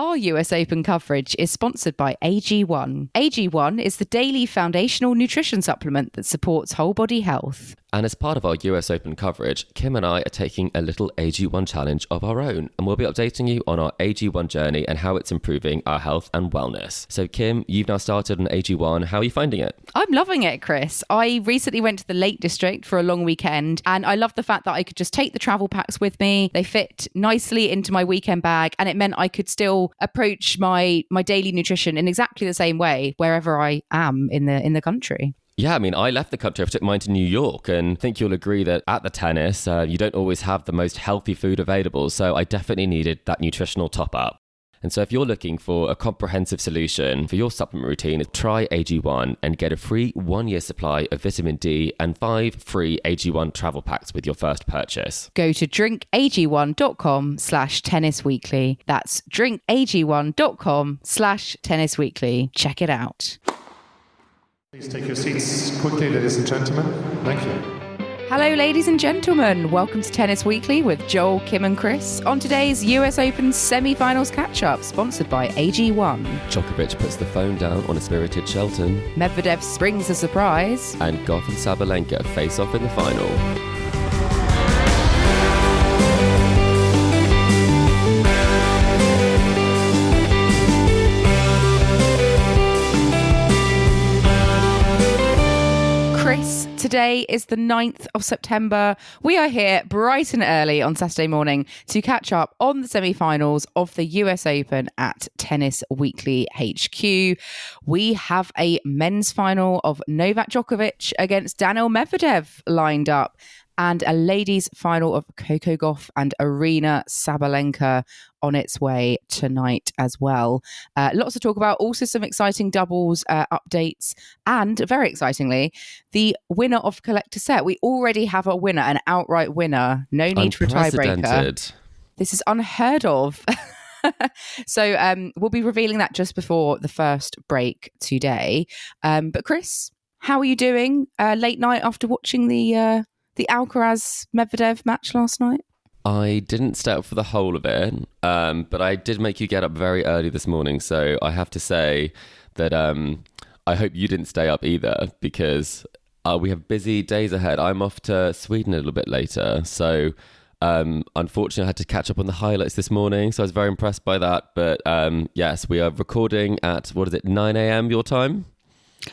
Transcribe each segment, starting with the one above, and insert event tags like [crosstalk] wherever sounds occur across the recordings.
Our US Open coverage is sponsored by AG1. AG1 is the daily foundational nutrition supplement that supports whole body health. And as part of our US Open coverage, Kim and I are taking a little AG1 challenge of our own, and we'll be updating you on our AG1 journey and how it's improving our health and wellness. So, Kim, you've now started on AG1. How are you finding it? I'm loving it, Chris. I recently went to the Lake District for a long weekend, and I love the fact that I could just take the travel packs with me. They fit nicely into my weekend bag, and it meant I could still approach my my daily nutrition in exactly the same way wherever I am in the in the country. Yeah, I mean, I left the country. I took mine to New York, and I think you'll agree that at the tennis, uh, you don't always have the most healthy food available. So I definitely needed that nutritional top up. And so, if you're looking for a comprehensive solution for your supplement routine, try AG1 and get a free one year supply of vitamin D and five free AG1 travel packs with your first purchase. Go to drinkag1.com slash tennis weekly. That's drinkag1.com slash tennis weekly. Check it out. Please take your seats quickly, ladies and gentlemen. Thank you. Hello, ladies and gentlemen. Welcome to Tennis Weekly with Joel, Kim, and Chris on today's US Open semi finals catch up, sponsored by AG1. Djokovic puts the phone down on a spirited Shelton, Medvedev springs a surprise. and Gauff and Sabalenka face off in the final. Today is the 9th of September. We are here bright and early on Saturday morning to catch up on the semi finals of the US Open at Tennis Weekly HQ. We have a men's final of Novak Djokovic against Daniel Medvedev lined up. And a ladies' final of Coco Gauff and Aryna Sabalenka on its way tonight as well. Uh, lots to talk about. Also, some exciting doubles uh, updates, and very excitingly, the winner of Collect A Set. We already have a winner, an outright winner. No need for a tiebreaker. This is unheard of. [laughs] so um, we'll be revealing that just before the first break today. Um, but Chris, how are you doing? Uh, late night after watching the uh, the Alcaraz Medvedev match last night. I didn't stay up for the whole of it, um, but I did make you get up very early this morning. So I have to say that um, I hope you didn't stay up either because uh, we have busy days ahead. I'm off to Sweden a little bit later. So um, unfortunately, I had to catch up on the highlights this morning. So I was very impressed by that. But um, yes, we are recording at, what is it, 9 a.m. your time?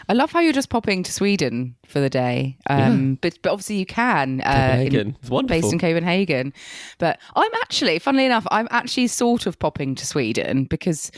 I love how you're just popping to Sweden for the day, um, but but obviously you can. Uh, Copenhagen. in- It's wonderful. Based in Copenhagen, but I'm actually, funnily enough, I'm actually sort of popping to Sweden because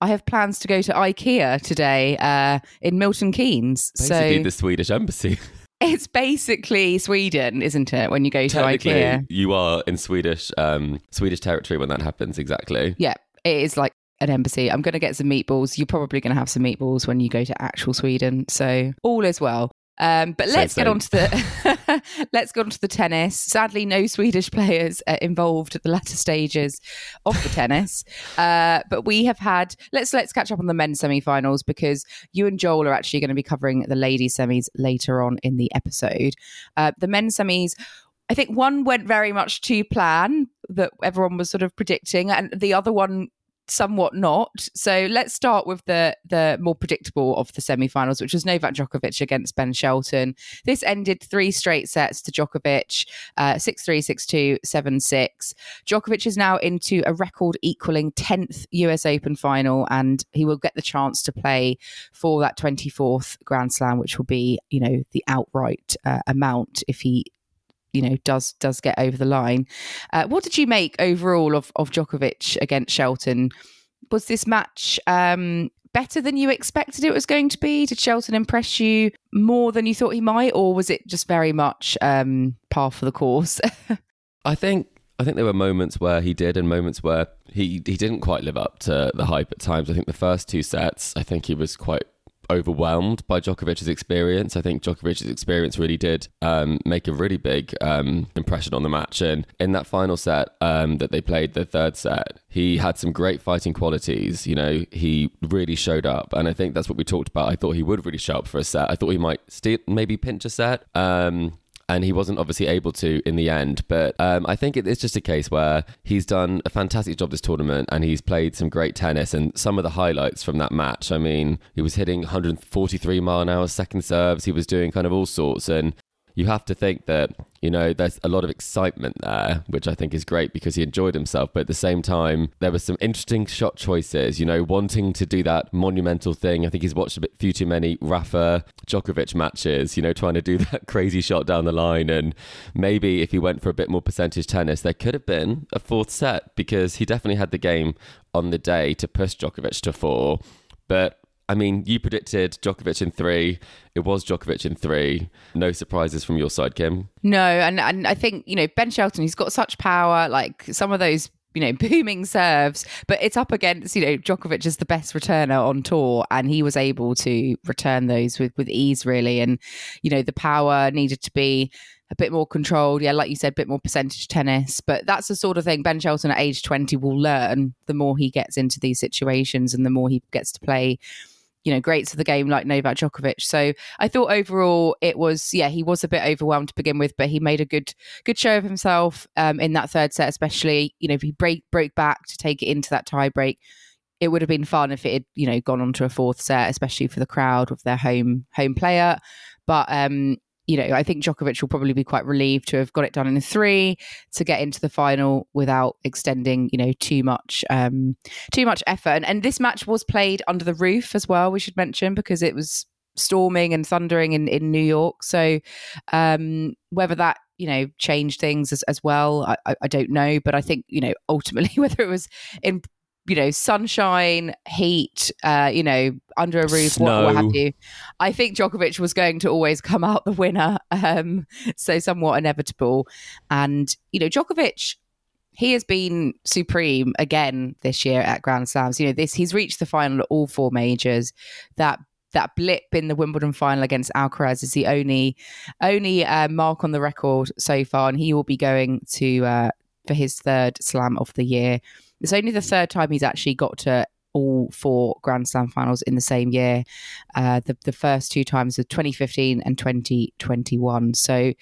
I have plans to go to IKEA today uh, in Milton Keynes. Basically, so the Swedish embassy. [laughs] it's basically Sweden, isn't it? When you go to IKEA, you are in Swedish um, Swedish territory when that happens. Exactly. yeah, it is like an embassy. I'm going to get some meatballs. You're probably going to have some meatballs when you go to actual Sweden. So all is well. Um, but let's get on to the [laughs] let's get on to the tennis. Sadly, no Swedish players uh, involved at the latter stages of the tennis. [laughs] Uh, but we have had let's let's catch up on the men's semi-finals because you and Joel are actually going to be covering the ladies semis later on in the episode. Uh, the men's semis. I think one went very much to plan that everyone was sort of predicting, and the other one somewhat not. So let's start with the the more predictable of the semi-finals, which was Novak Djokovic against Ben Shelton. This ended three straight sets to Djokovic, uh, 6-3, 6-2, 7-6. Djokovic is now into a record equaling 10th US Open final, and he will get the chance to play for that 24th Grand Slam, which will be, you know, the outright uh, amount if he you know does does get over the line. Uh, what did you make overall of of Djokovic against Shelton? Was this match um, better than you expected it was going to be? Did Shelton impress you more than you thought he might, or was it just very much um, par for the course? [laughs] I think I think there were moments where he did and moments where he he didn't quite live up to the hype at times. I think the first two sets, I think he was quite overwhelmed by Djokovic's experience. I think Djokovic's experience really did um, make a really big um, impression on the match. And in that final set um, that they played, the third set, he had some great fighting qualities. You know, he really showed up, and I think that's what we talked about. I thought he would really show up for a set. I thought he might steal, maybe pinch a set. Um, and he wasn't obviously able to in the end. But um, I think it's just a case where he's done a fantastic job this tournament and he's played some great tennis. And some of the highlights from that match, I mean, he was hitting 143 mile an hour second serves, he was doing kind of all sorts. And you have to think that you know there's a lot of excitement there which i think is great because he enjoyed himself. But at the same time there were some interesting shot choices you know wanting to do that monumental thing. I think he's watched a bit few too many rafa djokovic matches you know trying to do [laughs] that crazy shot down the line. And maybe if he went for a bit more percentage tennis there could have been a fourth set because he definitely had the game on the day to push djokovic to four. But I mean, you predicted Djokovic in three. It was Djokovic in three. No surprises from your side, Kim. No, and and I think you know Ben Shelton. He's got such power. Like some of those you know, [laughs] booming serves, but it's up against, you know, Djokovic is the best returner on tour and he was able to return those with, with ease, really. And, you know, the power needed to be a bit more controlled. Yeah, like you said, a bit more percentage tennis. But that's the sort of thing Ben Shelton at age 20 will learn the more he gets into these situations and the more he gets to play you know, greats of the game like Novak Djokovic. So I thought overall it was, yeah, he was a bit overwhelmed to begin with, but he made a good good show of himself um, in that third set, especially. You know, if he break broke back to take it into that tie break, it would have been fun if it had, you know, gone on to a fourth set, especially for the crowd with their home home player. But um, you know, I think Djokovic will probably be quite relieved to have got it done in three to get into the final without extending, you know, too much, um, too much effort. And, and this match was played under the roof as well. We should mention because it was storming and thundering in, in New York. So um, whether that you know changed things as, as well I, I don't know but i think you know ultimately [laughs] whether it was in you know, sunshine, heat, uh, you know, under a roof, what, what, have you. I think Djokovic was going to always come out the winner. [laughs] Um, so somewhat inevitable. And, you know, Djokovic, he has been supreme again this year at Grand Slams. You know, this he's reached the final at all four majors. That that blip in the Wimbledon final against Alcaraz is the only only uh, mark on the record so far, and he will be going to uh, for his third Slam of the year. It's only the third time he's actually got to all four Grand Slam finals in the same year. Uh, the the first two times of 2015 and 2021. So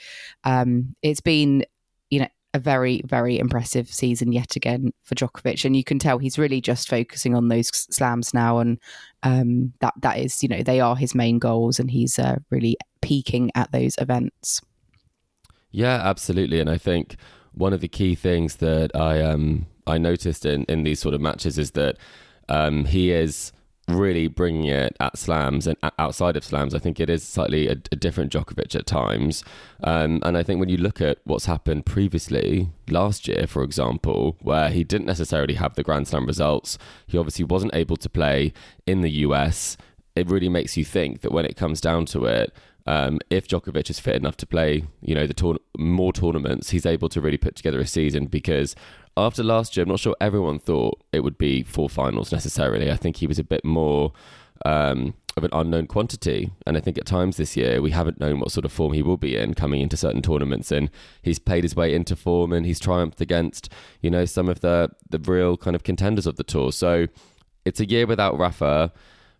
um, it's been you know a very very impressive season yet again for Djokovic, and you can tell he's really just focusing on those slams now, and um, that that is you know they are his main goals, and he's uh, really peaking at those events. Yeah, absolutely, and I think one of the key things that I um I noticed in in these sort of matches is that um, he is really bringing it at slams and outside of slams. I think it is slightly a, a different Djokovic at times. Um, and I think when you look at what's happened previously, last year, for example, where he didn't necessarily have the Grand Slam results, he obviously wasn't able to play in the US. It really makes you think that when it comes down to it, um, if Djokovic is fit enough to play, you know, the more tournaments, he's able to really put together a season because after last year, I'm not sure everyone thought it would be four finals necessarily. I think he was a bit more um, of an unknown quantity. And I think at times this year, we haven't known what sort of form he will be in coming into certain tournaments. And he's played his way into form and he's triumphed against, you know, some of the, the real kind of contenders of the tour. So it's a year without Rafa,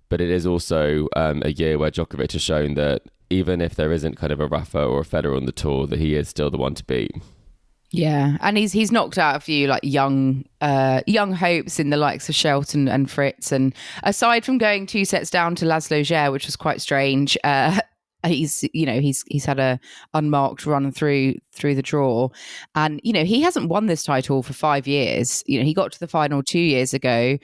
but it is also um, a year where Djokovic has shown that even if there isn't kind of a Rafa or a Federer on the tour, that he is still the one to beat. Yeah, and he's he's knocked out a few like young uh, young hopes in the likes of Shelton and Fritz, and aside from going two sets down to Laslo Djere, which was quite strange, uh, [laughs] he's you know he's he's had a unmarked run through through the draw, and you know he hasn't won this title for five years. You know he got to the final two years ago,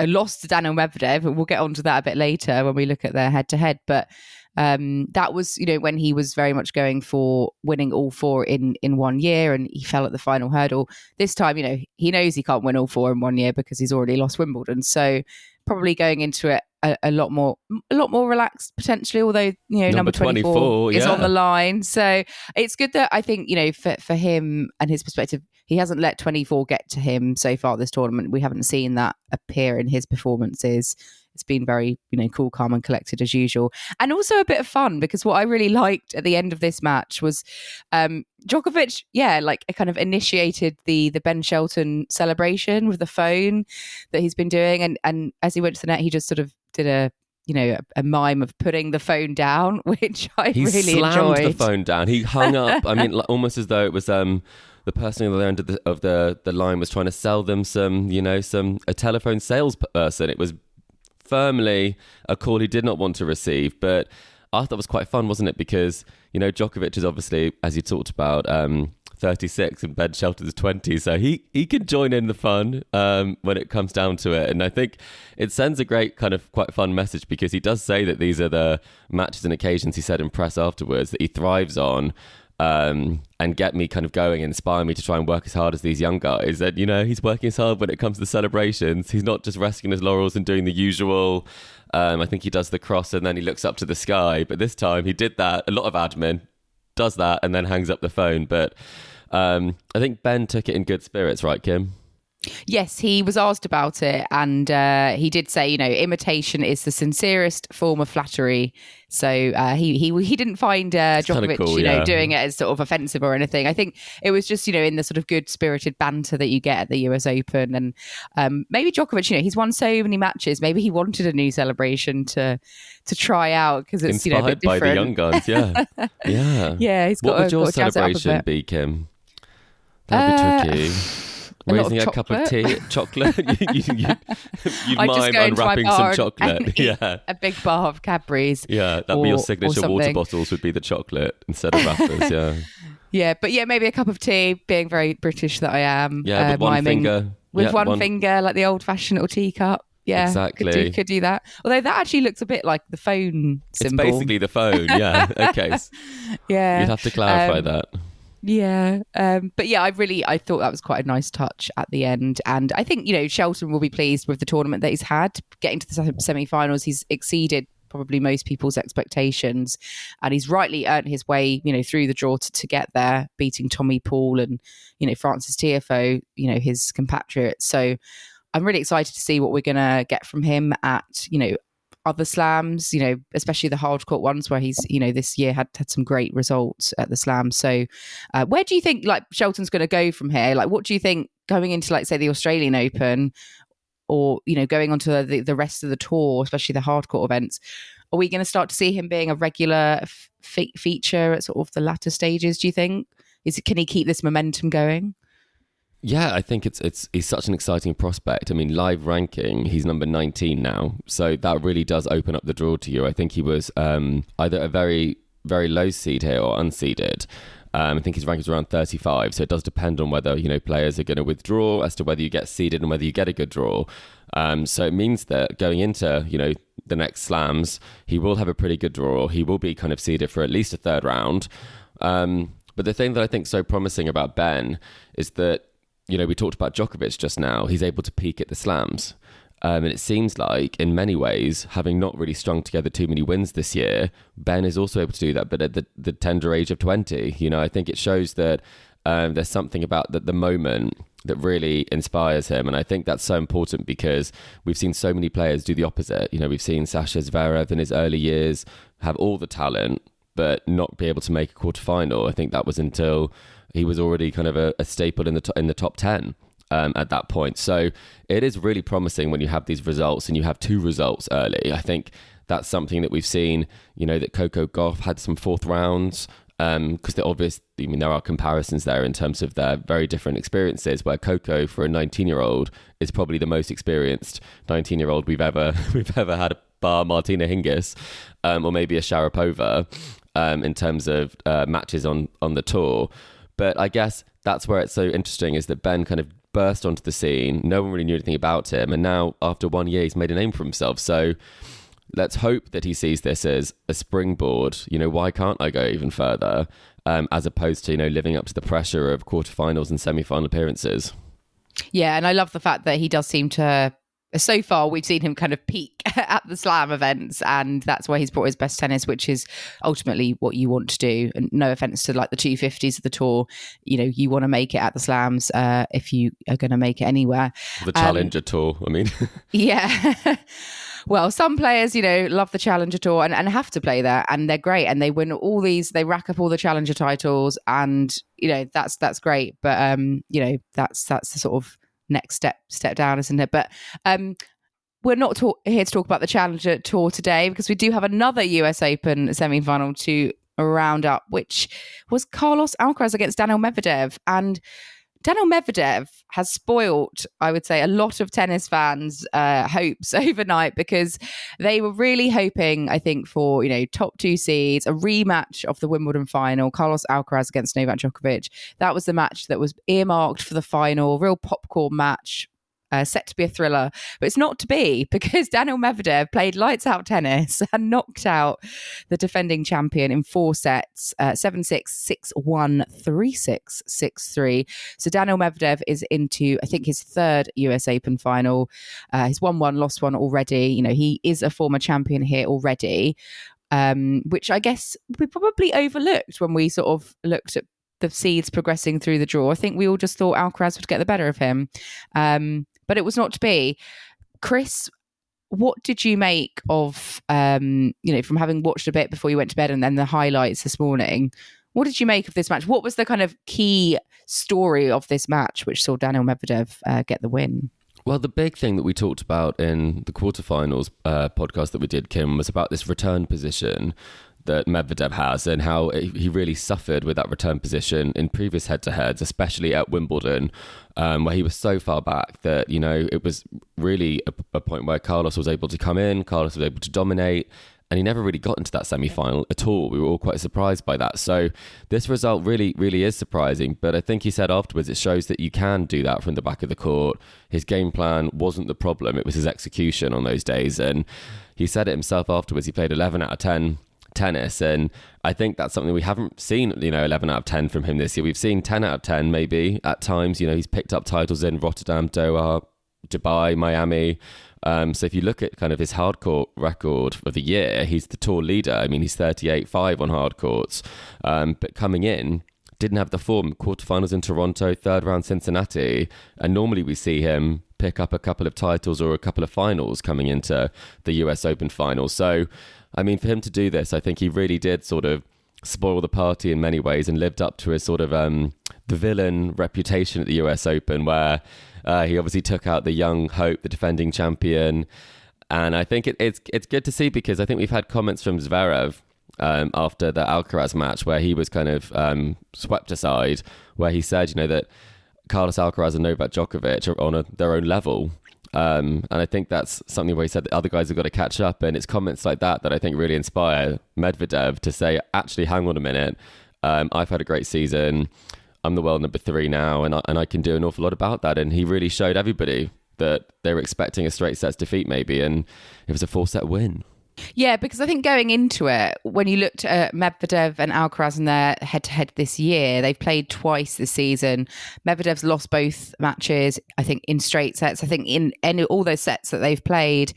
A loss to Daniel Medvedev, we'll get onto that a bit later when we look at their head to head, but um, that was, you know, when he was very much going for winning all four in in one year, and he fell at the final hurdle. This time, you know, he knows he can't win all four in one year because he's already lost Wimbledon. So probably going into it a, a, lot more a lot more relaxed potentially although you know number, number 24, 24 is on the line so it's good that i think you know for, for him and his perspective he hasn't let 24 get to him so far this tournament we haven't seen that appear in his performances it's been very you know cool calm and collected as usual and also a bit of fun because what i really liked at the end of this match was um Djokovic yeah like kind of initiated the the Ben Shelton celebration with the phone that he's been doing and and as he went to the net he just sort of did a you know, a, a mime of putting the phone down, [laughs] which I he really slammed enjoyed. the phone down. He hung up. I mean, [laughs] like, almost as though it was um, the person on the end of the, of the the line was trying to sell them some, you know, some a telephone salesperson. It was firmly a call he did not want to receive, but I thought it was quite fun, wasn't it? Because you know, Djokovic is obviously, as you talked about. Um, 36 and Ben Shelton's 20 so he he can join in the fun um, when it comes down to it and I think it sends a great kind of quite fun message because he does say that these are the matches and occasions he said in press afterwards that he thrives on um, and get me kind of going, inspire me to try and work as hard as these young guys. And you know, he's working as hard when it comes to the celebrations. He's not just resting his laurels and doing the usual. Um, I think he does the cross and then he looks up to the sky. But this time he did that. A lot of admin does that and then hangs up the phone. But um, I think Ben took it in good spirits, right, Kim? Yes, he was asked about it, and uh, he did say, you know, imitation is the sincerest form of flattery. So uh, he he he didn't find uh, Djokovic, cool, you know, yeah. doing it as sort of offensive or anything. I think it was just, you know, in the sort of good spirited banter that you get at the US Open, and um, maybe Djokovic, you know, he's won so many matches. Maybe he wanted a new celebration to to try out because it's you know a Inspired bit by the different. young guns, yeah, [laughs] yeah. Yeah, he's got What would your got to jazz it up a celebration bit. be, Kim? That'd be Uh, tricky. A Raising a cup of tea, chocolate. [laughs] you, you, you, you'd [laughs] I'd just mime go into my unwrapping some chocolate. [laughs] yeah, a big bar of Cadbury's. yeah. That'd be your or- or signature water bottles. Would be the chocolate instead of wrappers. yeah, Yeah, but yeah, maybe a cup of tea, being very British that I am. yeah. uh, with one miming finger. with yeah, one, finger, like the old fashioned little teacup. Yeah, Could do, Exactly. could do that. Although that actually looks a bit like the phone It's symbol. basically the phone. Yeah. Okay. yeah, You'd have to clarify Um, that. Yeah. Um, but yeah, I really I thought that was quite a nice touch at the end, and I think you know Shelton will be pleased with the tournament that he's had. Getting to the semi-finals, he's exceeded probably most people's expectations, and he's rightly earned his way, you know, through the draw to, to get there, beating Tommy Paul and you know Francis Tiafoe, you know his compatriot. So I'm really excited to see what we're gonna get from him at you know other slams, you know, especially the hard court ones where he's, you know, this year had had some great results at the slam. So, uh, where do you think like Shelton's going to go from here? Like, what do you think going into like say the Australian Open, or you know, going onto the the rest of the tour, especially the hard court events? Are we going to start to see him being a regular f- feature at sort of the latter stages? Do you think? Is it, can he keep this momentum going? Yeah, I think it's it's he's such an exciting prospect. I mean, live ranking, he's number 19 now, so that really does open up the draw to you. I think he was um, either a very very low seed here or unseeded. Um, I think his rank is around 35, so it does depend on whether you know players are going to withdraw as to whether you get seeded and whether you get a good draw. Um, so it means that going into you know the next slams, he will have a pretty good draw. He will be kind of seeded for at least a third round. Um, but the thing that I think so promising about Ben is that you know, we talked about Djokovic just now. He's able to peak at the slams. Um, and it seems like, in many ways, having not really strung together too many wins this year, Ben is also able to do that, but at the, the tender age of 20. You know, I think it shows that um, there's something about the, the moment that really inspires him. And I think that's so important because we've seen so many players do the opposite. You know, we've seen Sasha Zverev in his early years have all the talent, but not be able to make a quarterfinal. I think that was until he was already kind of a, a staple in the to- in the top ten um, at that point. So it is really promising when you have these results and you have two results early. I think that's something that we've seen. You know that Coco Gauff had some fourth rounds because they're obvious. I mean, there are comparisons there in terms of their very different experiences. Where Coco, for a 19 year old, is probably the most experienced 19 year old we've ever [laughs] we've ever had. Bar Martina Hingis, um, or maybe a Sharapova, um, in terms of uh, matches on on the tour. But I guess that's where it's so interesting is that Ben kind of burst onto the scene. No one really knew anything about him, and now after one year, he's made a name for himself. So let's hope that he sees this as a springboard. You know, why can't I go even further? Um, as opposed to you know living up to the pressure of quarterfinals and semi-final appearances. Yeah, and I love the fact that he does seem to. So far, we've seen him kind of peak [laughs] at the slam events, and that's where he's brought his best tennis, which is ultimately what you want to do. And no offense to like the 250s of the tour, you know, you want to make it at the slams uh, if you are going to make it anywhere. The Um, Challenger Tour. I mean, [laughs] Yeah. [laughs] well, some players, you know, love the Challenger Tour and, and have to play there, and they're great, and they win all these, they rack up all the Challenger titles, and you know that's that's great. But um, you know, that's that's the sort of next step step down, isn't it? But um, we're not here to talk about the Challenger Tour today because we do have another US Open semi final to round up, which was Carlos Alcaraz against Daniel Medvedev. And Daniel Medvedev has spoilt, I would say, a lot of tennis fans' uh, hopes [laughs] overnight because they were really hoping, I think, for you know top two seeds, a rematch of the Wimbledon final, Carlos Alcaraz against Novak Djokovic. That was the match that was earmarked for the final, real popcorn match uh, set to be a thriller, but it's not to be [laughs] because Daniel Medvedev played lights out tennis [laughs] and knocked out the defending champion in four sets uh, 7 6, 6 1, 3 6, 6 3. So Daniel Medvedev is into, I think, his third US Open final. Uh, he's won one, lost one already. You know, he is a former champion here already. Um, which I guess we probably overlooked when we sort of looked at the seeds progressing through the draw. I think we all just thought Alcaraz would get the better of him. Um, but it was not to be. Chris, what did you make of, um, you know, from having watched a bit before you went to bed and then the highlights this morning? What did you make of this match? What was the kind of key story of this match which saw Daniel Medvedev uh, get the win? Well, the big thing that we talked about in the quarterfinals uh, podcast that we did, Kim, was about this return position that Medvedev has and how he really suffered with that return position in previous head to heads, especially at Wimbledon, um, where he was so far back that, you know, it was really a, a, point where Carlos was able to come in, Carlos was able to dominate. And he never really got into that semi final at all. We were all quite surprised by that. So, this result really, really is surprising. But I think he said afterwards it shows that you can do that from the back of the court. His game plan wasn't the problem, it was his execution on those days. And he said it himself afterwards. He played 11 out of 10 tennis. And I think that's something we haven't seen, you know, 11 out of 10 from him this year. We've seen 10 out of 10 maybe at times. You know, he's picked up titles in Rotterdam, Doha, Dubai, Miami. Um, so if you look at kind of his hard court record of the year, he's the tour leader. I mean, he's 38 5 on hard courts. Um, but coming in, didn't have the form. Quarterfinals in Toronto, third round Cincinnati. And normally we see him pick up a couple of titles or a couple of finals coming into the US Open final. So I mean, for him to do this, I think he really did sort of spoil the party in many ways and lived up to his sort of um, the villain reputation at the US Open, where uh, he obviously took out the young hope, the defending champion. And I think it, it's it's good to see because I think we've had comments from Zverev um, after the Alcaraz match where he was kind of um, swept aside, where he said, you know, that Carlos Alcaraz and Novak Djokovic are on a, their own level. Um, and I think that's something where he said that other guys have got to catch up. And it's comments like that that I think really inspire Medvedev to say, actually, hang on a minute. Um, I've had a great season. I'm the world number three now, and I, and I can do an awful lot about that. And he really showed everybody that they were expecting a straight sets defeat, maybe, and it was a four set win. Yeah, because I think going into it, when you looked at Medvedev and Alcaraz in their head to head this year, they've played twice this season. Medvedev's lost both matches, I think, in straight sets. I think in any all those sets that they've played,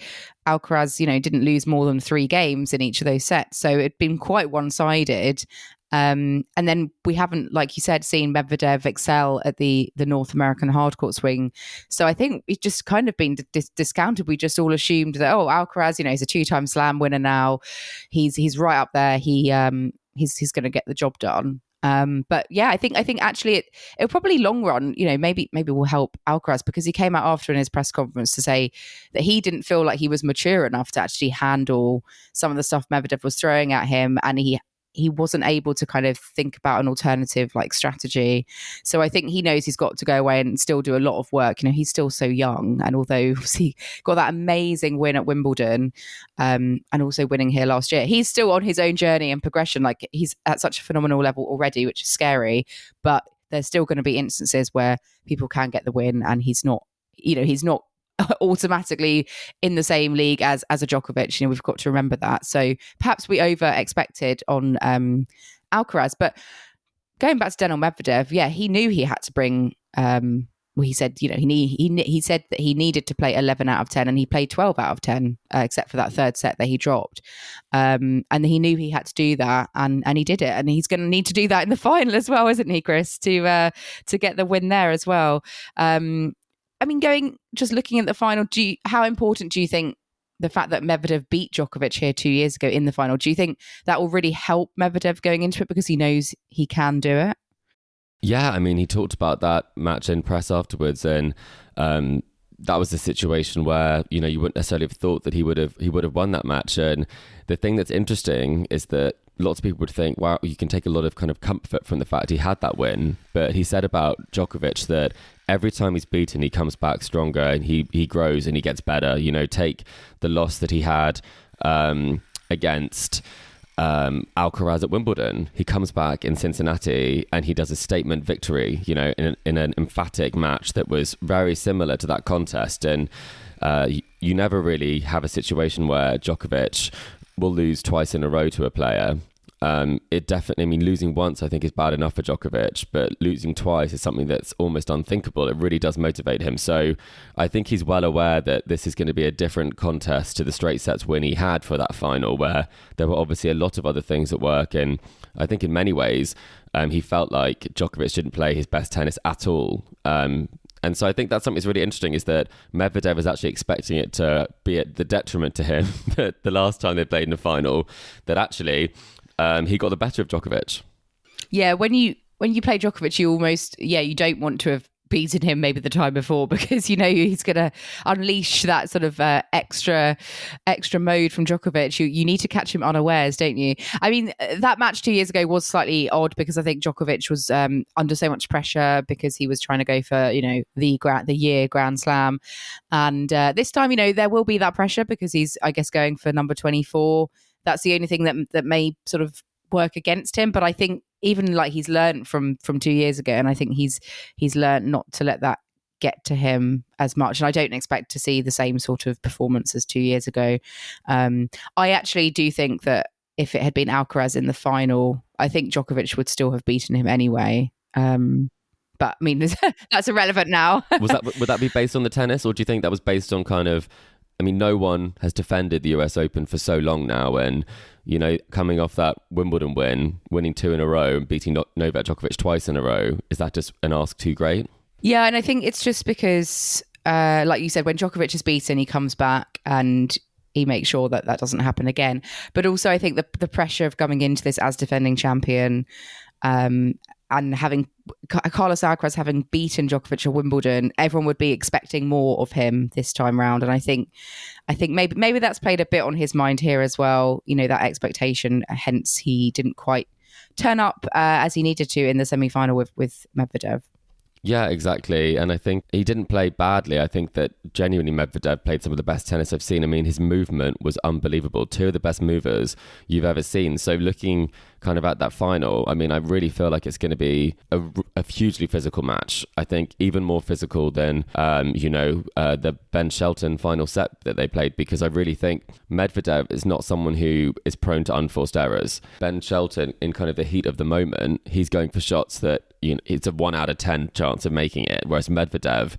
Alcaraz, you know, didn't lose more than three games in each of those sets. So it'd been quite one sided. Um, and then we haven't, like you said, seen Medvedev excel at the the North American hardcourt swing. So I think it's just kind of been dis- discounted. We just all assumed that oh, Alcaraz, you know, he's a two time Slam winner now. He's he's right up there. He um he's he's going to get the job done. Um, but yeah, I think I think actually it it'll probably long run, you know, maybe maybe will help Alcaraz because he came out after in his press conference to say that he didn't feel like he was mature enough to actually handle some of the stuff Medvedev was throwing at him, and he he wasn't able to kind of think about an alternative like strategy. So I think he knows he's got to go away and still do a lot of work. You know, he's still so young, and although [laughs] he got that amazing win at Wimbledon, um, and also winning here last year, he's still on his own journey and progression. Like he's at such a phenomenal level already, which is scary. But there's still going to be instances where people can get the win, and he's not. You know, he's not [laughs] automatically in the same league as as a Djokovic. You know, we've got to remember that. So perhaps we over expected on um, Alcaraz, but going back to Daniel Medvedev, yeah, he knew he had to bring. Um, well, he said, you know, he he he said that he needed to play eleven out of ten, and he played twelve out of ten, uh, except for that third set that he dropped. Um, and he knew he had to do that, and and he did it, and he's going to need to do that in the [laughs] final as well, isn't he, Chris, to uh, to get the win there as well. Um, I mean, going just looking at the final, do you, how important do you think the fact that Medvedev beat Djokovic here two years ago in the final? Do you think that will really help Medvedev going into it because he knows he can do it? Yeah, I mean, he talked about that match in press afterwards, and um, that was a situation where you know you wouldn't necessarily have thought that he would have he would have won that match. And the thing that's interesting is that lots of people would think, wow, you can take a lot of kind of comfort from the fact he had that win. But he said about Djokovic that every time he's beaten, he comes back stronger and he he grows and he gets better. You know, take the loss that he had um, against um, Alcaraz at Wimbledon. He comes back in Cincinnati and he does a statement victory, you know, in, an, in an emphatic match that was very similar to that contest. And uh, you, you never really have a situation where Djokovic will lose twice in a row to a player um, it definitely, I mean, losing once I think is bad enough for Djokovic, but losing twice is something that's almost unthinkable. It really does motivate him. So I think he's well aware that this is going to be a different contest to the straight sets win he had for that final, where there were obviously a lot of other things at work. And I think in many ways, um, he felt like Djokovic didn't play his best tennis at all. Um, and so I think that's something that's really interesting is that Medvedev is actually expecting it to be at the detriment to him that [laughs] the last time they played in the final, that actually um, he got the better of Djokovic. Yeah, when you when you play Djokovic, you almost yeah you don't want to have beaten him maybe the time before [laughs] because you know he's going to unleash that sort of uh, extra extra mode from Djokovic. You you need to catch him unawares, don't you? I mean, uh, that match two years ago was slightly odd because I think Djokovic was um, under so much pressure because he was trying to go for you know the grand the year Grand Slam, and uh, this time you know there will be that pressure because he's I guess going for number twenty four that's the only thing that that may sort of work against him. But I think even like he's learned from from two years ago, and I think he's he's learned not to let that get to him as much. And I don't expect to see the same sort of performance as two years ago. Um, I actually do think that if it had been Alcaraz in the final, I think Djokovic would still have beaten him anyway. Um, but I mean, [laughs] that's irrelevant now. was that would that be based on the tennis, or do you think that was based on kind of I mean, no one has defended the US Open for so long now. And, you know, coming off that Wimbledon win, winning two in a row and beating Novak Djokovic twice in a row, is that just an ask too great? Yeah. And I think it's just because, uh, like you said, when Djokovic is beaten, he comes back and he makes sure that that doesn't happen again. But also, I think the, the pressure of coming into this as defending champion um, and having Carlos Alcaraz having beaten Djokovic at Wimbledon, everyone would be expecting more of him this time round. And I think, I think maybe maybe that's played a bit on his mind here as well. You know that expectation. Hence, he didn't quite turn up uh, as he needed to in the semi final with with Medvedev. Yeah, exactly. And I think he didn't play badly. I think that genuinely Medvedev played some of the best tennis I've seen. I mean, his movement was unbelievable. Two of the best movers you've ever seen. So looking kind of at that final, I mean, I really feel like it's going to be a, a hugely physical match. I think even more physical than, um, you know, uh, the Ben Shelton final set that they played because I really think Medvedev is not someone who is prone to unforced errors. Ben Shelton, in kind of the heat of the moment, he's going for shots that you know, it's a one out of 10 chance of making it. Whereas Medvedev,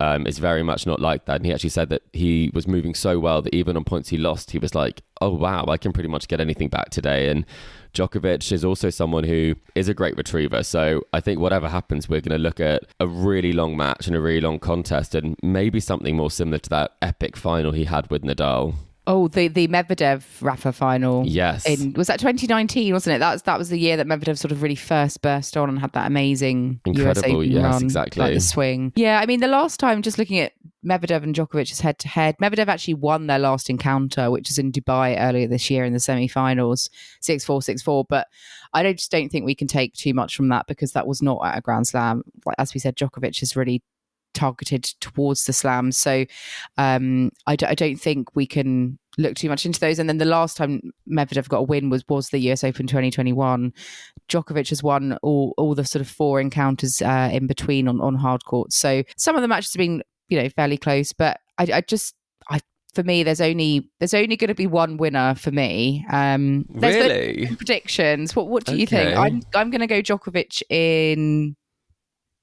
um, is very much not like that. And he actually said that he was moving so well that even on points he lost, he was like, oh, wow, I can pretty much get anything back today. And Djokovic is also someone who is a great retriever. So I think whatever happens, we're going to look at a really long match and a really long contest and maybe something more similar to that epic final he had with Nadal. Oh, the the Medvedev Rafa final. Yes, in, was that 2019, wasn't it? That was that was the year that Medvedev sort of really first burst on and had that amazing incredible. US yes, run, exactly. Like the swing. Yeah, I mean, the last time, just looking at Medvedev and Djokovic's head to head, Medvedev actually won their last encounter, which was in Dubai earlier this year in the semi-finals, six four, six four. But I don't, just don't think we can take too much from that because that was not at a Grand Slam. Like, as we said, Djokovic has really targeted towards the slams. So um, I d- I don't think we can look too much into those. And then the last time Medvedev got a win was was the US Open 2021. Djokovic has won all all the sort of four encounters uh, in between on on hard courts. So some of the matches have been you know fairly close, but I, I just I for me there's only there's only going to be one winner for me. Um, really predictions. What what do you think? I'm I'm going to go Djokovic in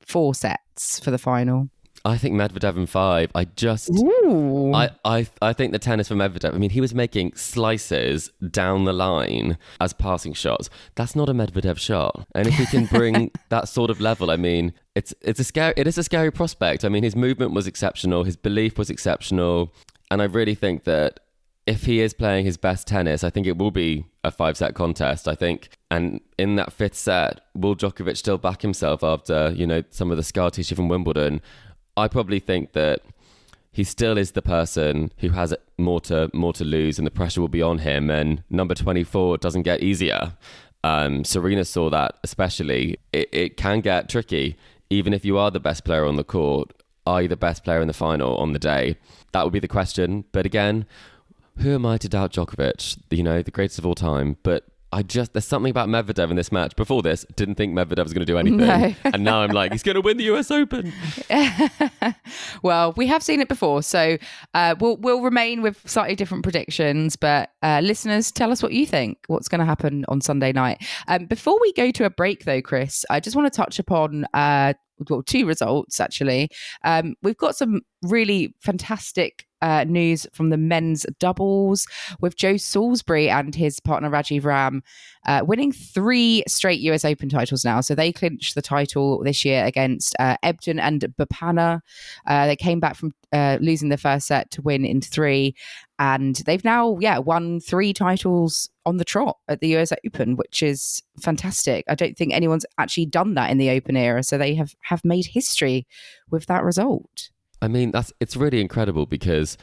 four sets for the final. I think Medvedev in five. I just, Ooh. I, I, I think the tennis for Medvedev. I mean, he was making slices down the line as passing shots. That's not a Medvedev shot. And if he can bring [laughs] that sort of level, I mean, it's it's a scary. It is a scary prospect. I mean, his movement was exceptional. His belief was exceptional, and I really think that if he is playing his best tennis, I think it will be a five set contest. I think, and in that fifth set, will Djokovic still back himself after you know some of the scar tissue from Wimbledon? I probably think that he still is the person who has more to more to lose, and the pressure will be on him. And number twenty four doesn't get easier. Um, Serena saw that especially. It, it can get tricky, even if you are the best player on the court. Are you the best player in the final on the day? That would be the question. But again, who am I to doubt Djokovic? You know, the greatest of all time. But I just there's something about Medvedev in this match. Before this, didn't think Medvedev was going to do anything, No. and now I'm like, he's going to win the U.S. Open. [laughs] well, we have seen it before, so uh, we'll we'll remain with slightly different predictions. But uh, listeners, tell us what you think. What's going to happen on Sunday night? Um, before we go to a break, though, Chris, I just want to touch upon. Uh, well, two results actually. Um, we've got some really fantastic uh, news from the men's doubles with Joe Salisbury and his partner Rajeev Ram uh, winning three straight US Open titles now. So they clinched the title this year against uh, Ebden and Bopanna. Uh, they came back from uh, losing the first set to win in three. And they've now, yeah, won three titles on the trot at the US Open, which is fantastic. I don't think anyone's actually done that in the Open era. So they have, have made history with that result. I mean, that's it's really incredible because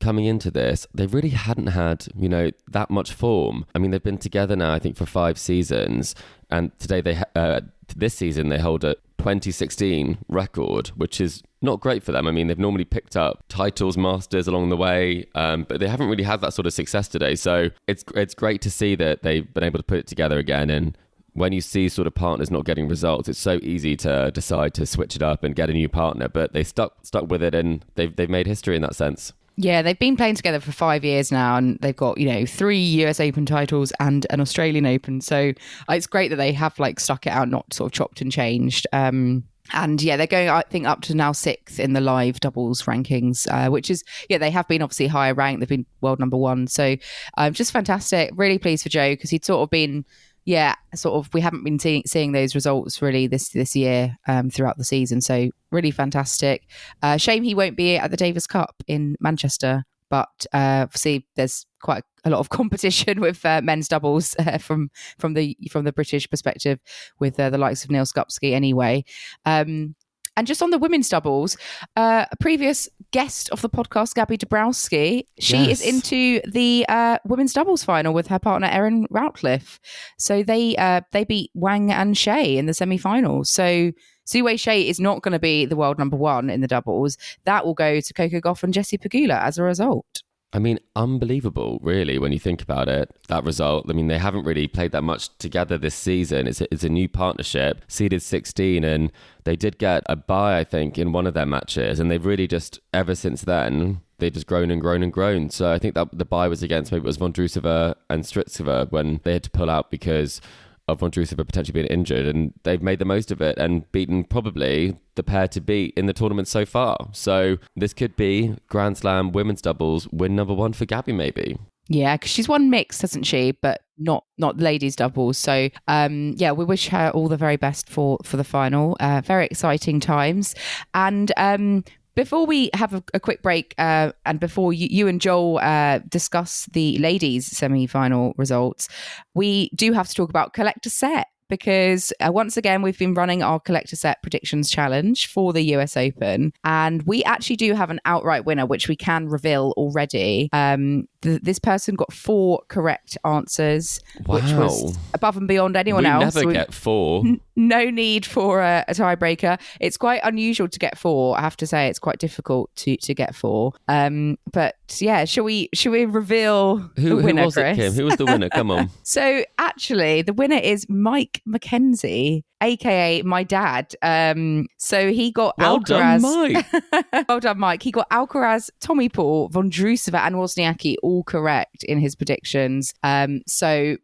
coming into this, they really hadn't had, you know, that much form. I mean, they've been together now, I think, for five seasons, and today they, uh, this season, they hold a 2016 record, which is not great for them. I mean, they've normally picked up titles, masters along the way, um, but they haven't really had that sort of success today. So it's it's great to see that they've been able to put it together again and when you see sort of partners not getting results, it's so easy to decide to switch it up and get a new partner. But they stuck stuck with it, and they've they've made history in that sense. Yeah, they've been playing together for five years now, and they've got you know three US Open titles and an Australian Open. So uh, it's great that they have like stuck it out, not sort of chopped and changed. Um, and yeah, they're going, I think, up to now sixth in the live doubles rankings, uh, which is, yeah, they have been obviously higher ranked. They've been world number one. So um, just fantastic. Really pleased for Joe because he'd sort of been, yeah, sort of, we haven't been seeing, seeing those results really this, this year um, throughout the season. So really fantastic. Uh, shame he won't be at the Davis Cup in Manchester. But uh, see, there's quite a lot of [laughs] competition with uh, men's doubles uh, from from the from the British perspective, with uh, the likes of Neal Skupski anyway. Um, and just on the women's doubles, uh, a previous guest of the podcast, Gaby Dabrowski, she Yes. is into the uh, women's doubles final with her partner Erin Routliffe. So they uh, they beat Wang and Hsieh in the semi-finals. So Su-wei Hsieh is not going to be the world number one in the doubles. That will go to Coco Gauff and Jessie Pegula as a result. I mean, unbelievable, really, when you think about it. That result. I mean, they haven't really played that much together this season. It's a, it's a new partnership, seeded 16, and they did get a bye, I think, in one of their matches, and they've really just ever since then they've just grown and grown and grown. So I think that the bye was against maybe it was Vondrusova and Strycova when they had to pull out because of Vondrusova potentially being injured, and they've made the most of it and beaten probably the pair to beat in the tournament so far. So this could be Grand Slam women's doubles win number one for Gaby, maybe. Yeah, because she's won mixed, hasn't she? But not not ladies doubles. So um, yeah, we wish her all the very best for for the final. Uh, very exciting times, and um, before we have a, a quick break, uh, and before you, you and Joel uh, discuss the ladies' semi-final results, we do have to talk about Collect A Set because uh, once again we've been running our Collect A Set predictions challenge for the US Open, and we actually do have an outright winner, which we can reveal already. Um, th- this person got four correct answers, which was above and beyond anyone we else. never We- get four. no need for a, a tiebreaker. It's quite unusual to get four. I have to say, it's quite difficult to to get four. Um, but yeah, shall we shall we reveal Who, the who winner, was it, Kim? Who was the winner? Come on. [laughs] So actually, the winner is Mike McKenzie, aka my dad. Um, so he got Well Alcaraz. done, Mike. [laughs] well done, Mike. He got Alcaraz, Tommy Paul, Vondrusova, and Wozniacki all correct in his predictions. Um, so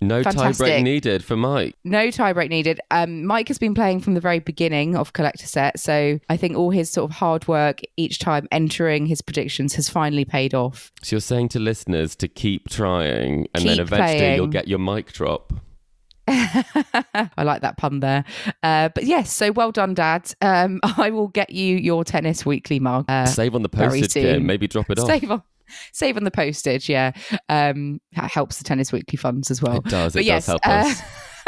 No tiebreak needed for Mike. no tiebreak needed. Um, Mike has been playing from the very beginning of Collect A Set, so I think all his sort of hard work each time entering his predictions has finally paid off. So you're saying to listeners to keep trying, and then eventually playing. you'll get your mic drop. [laughs] I like that pun there. Uh, but yes, so well done, Dad. Um, [laughs] I will get you your tennis weekly mug. Uh, Save on the postage. Maybe drop it [laughs] off. save on, [laughs] save on the postage. Yeah, um, that helps the tennis weekly funds as well. It does. It yes, does help uh, us.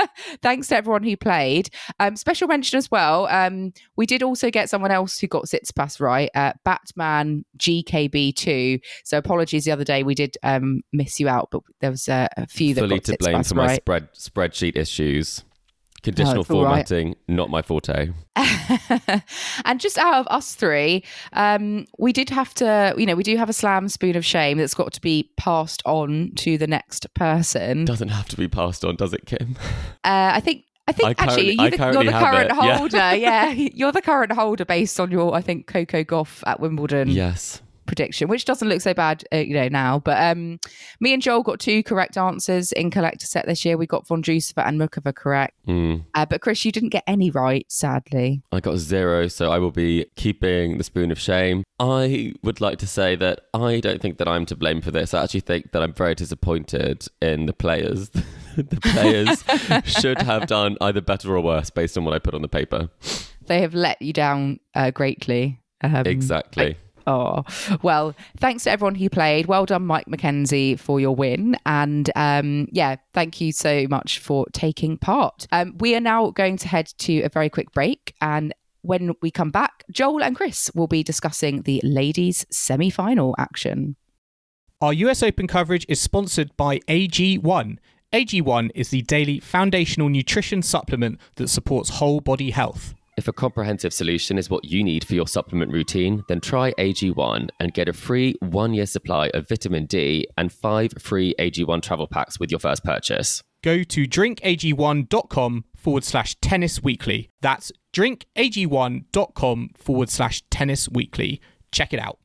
[laughs] thanks to everyone who played. Um, special mention as well. Um, we did also get someone else who got Tsitsipas right, uh, Batman GKB2. So apologies the other day, we did um, miss you out, but there was uh, a few that Fully got to blame for my right. spread spreadsheet issues. Conditional all right. formatting, not my forte. [laughs] and just out of us three, um, we did have to, you know, we do have a slam spoon of shame that's got to be passed on to the next person. Uh, Doesn't have to be passed on, does it, Kim? I think. I think I actually you the, you're currently the current it, yeah. holder. [laughs] Yeah. you're the current holder based on your, I think, Coco Gauff at Wimbledon yes. Prediction, which doesn't look so bad, uh, you know, now. But um, me and Joel got two correct answers in Collect A Set this year. We got Vondrousova and Muchova correct, Mm. uh, but Chris, you didn't get any right, sadly. I got zero, so I will be keeping the spoon of shame. I would like to say that I don't think that I'm to blame for this. I actually think that I'm very disappointed in the players. [laughs] the players [laughs] should have done either better or worse based on what I put on the paper. They have let you down uh, greatly. Um, Exactly. Oh, well, thanks to everyone who played. Well done, Mike McKenzie, for your win. And um, yeah, thank you so much for taking part. Um, we are now going to head to a very quick break. And when we come back, Joel and Chris will be discussing the ladies' semi final action. Our US Open coverage is sponsored by AG1. AG1 is the daily foundational nutrition supplement that supports whole body health. If a comprehensive solution is what you need for your supplement routine, then try AG1 and get a free one year supply of vitamin D and five free AG1 travel packs with your first purchase. Go to drinkag1.com forward slash tennis weekly. That's drinkag1.com forward slash tennis weekly. Check it out.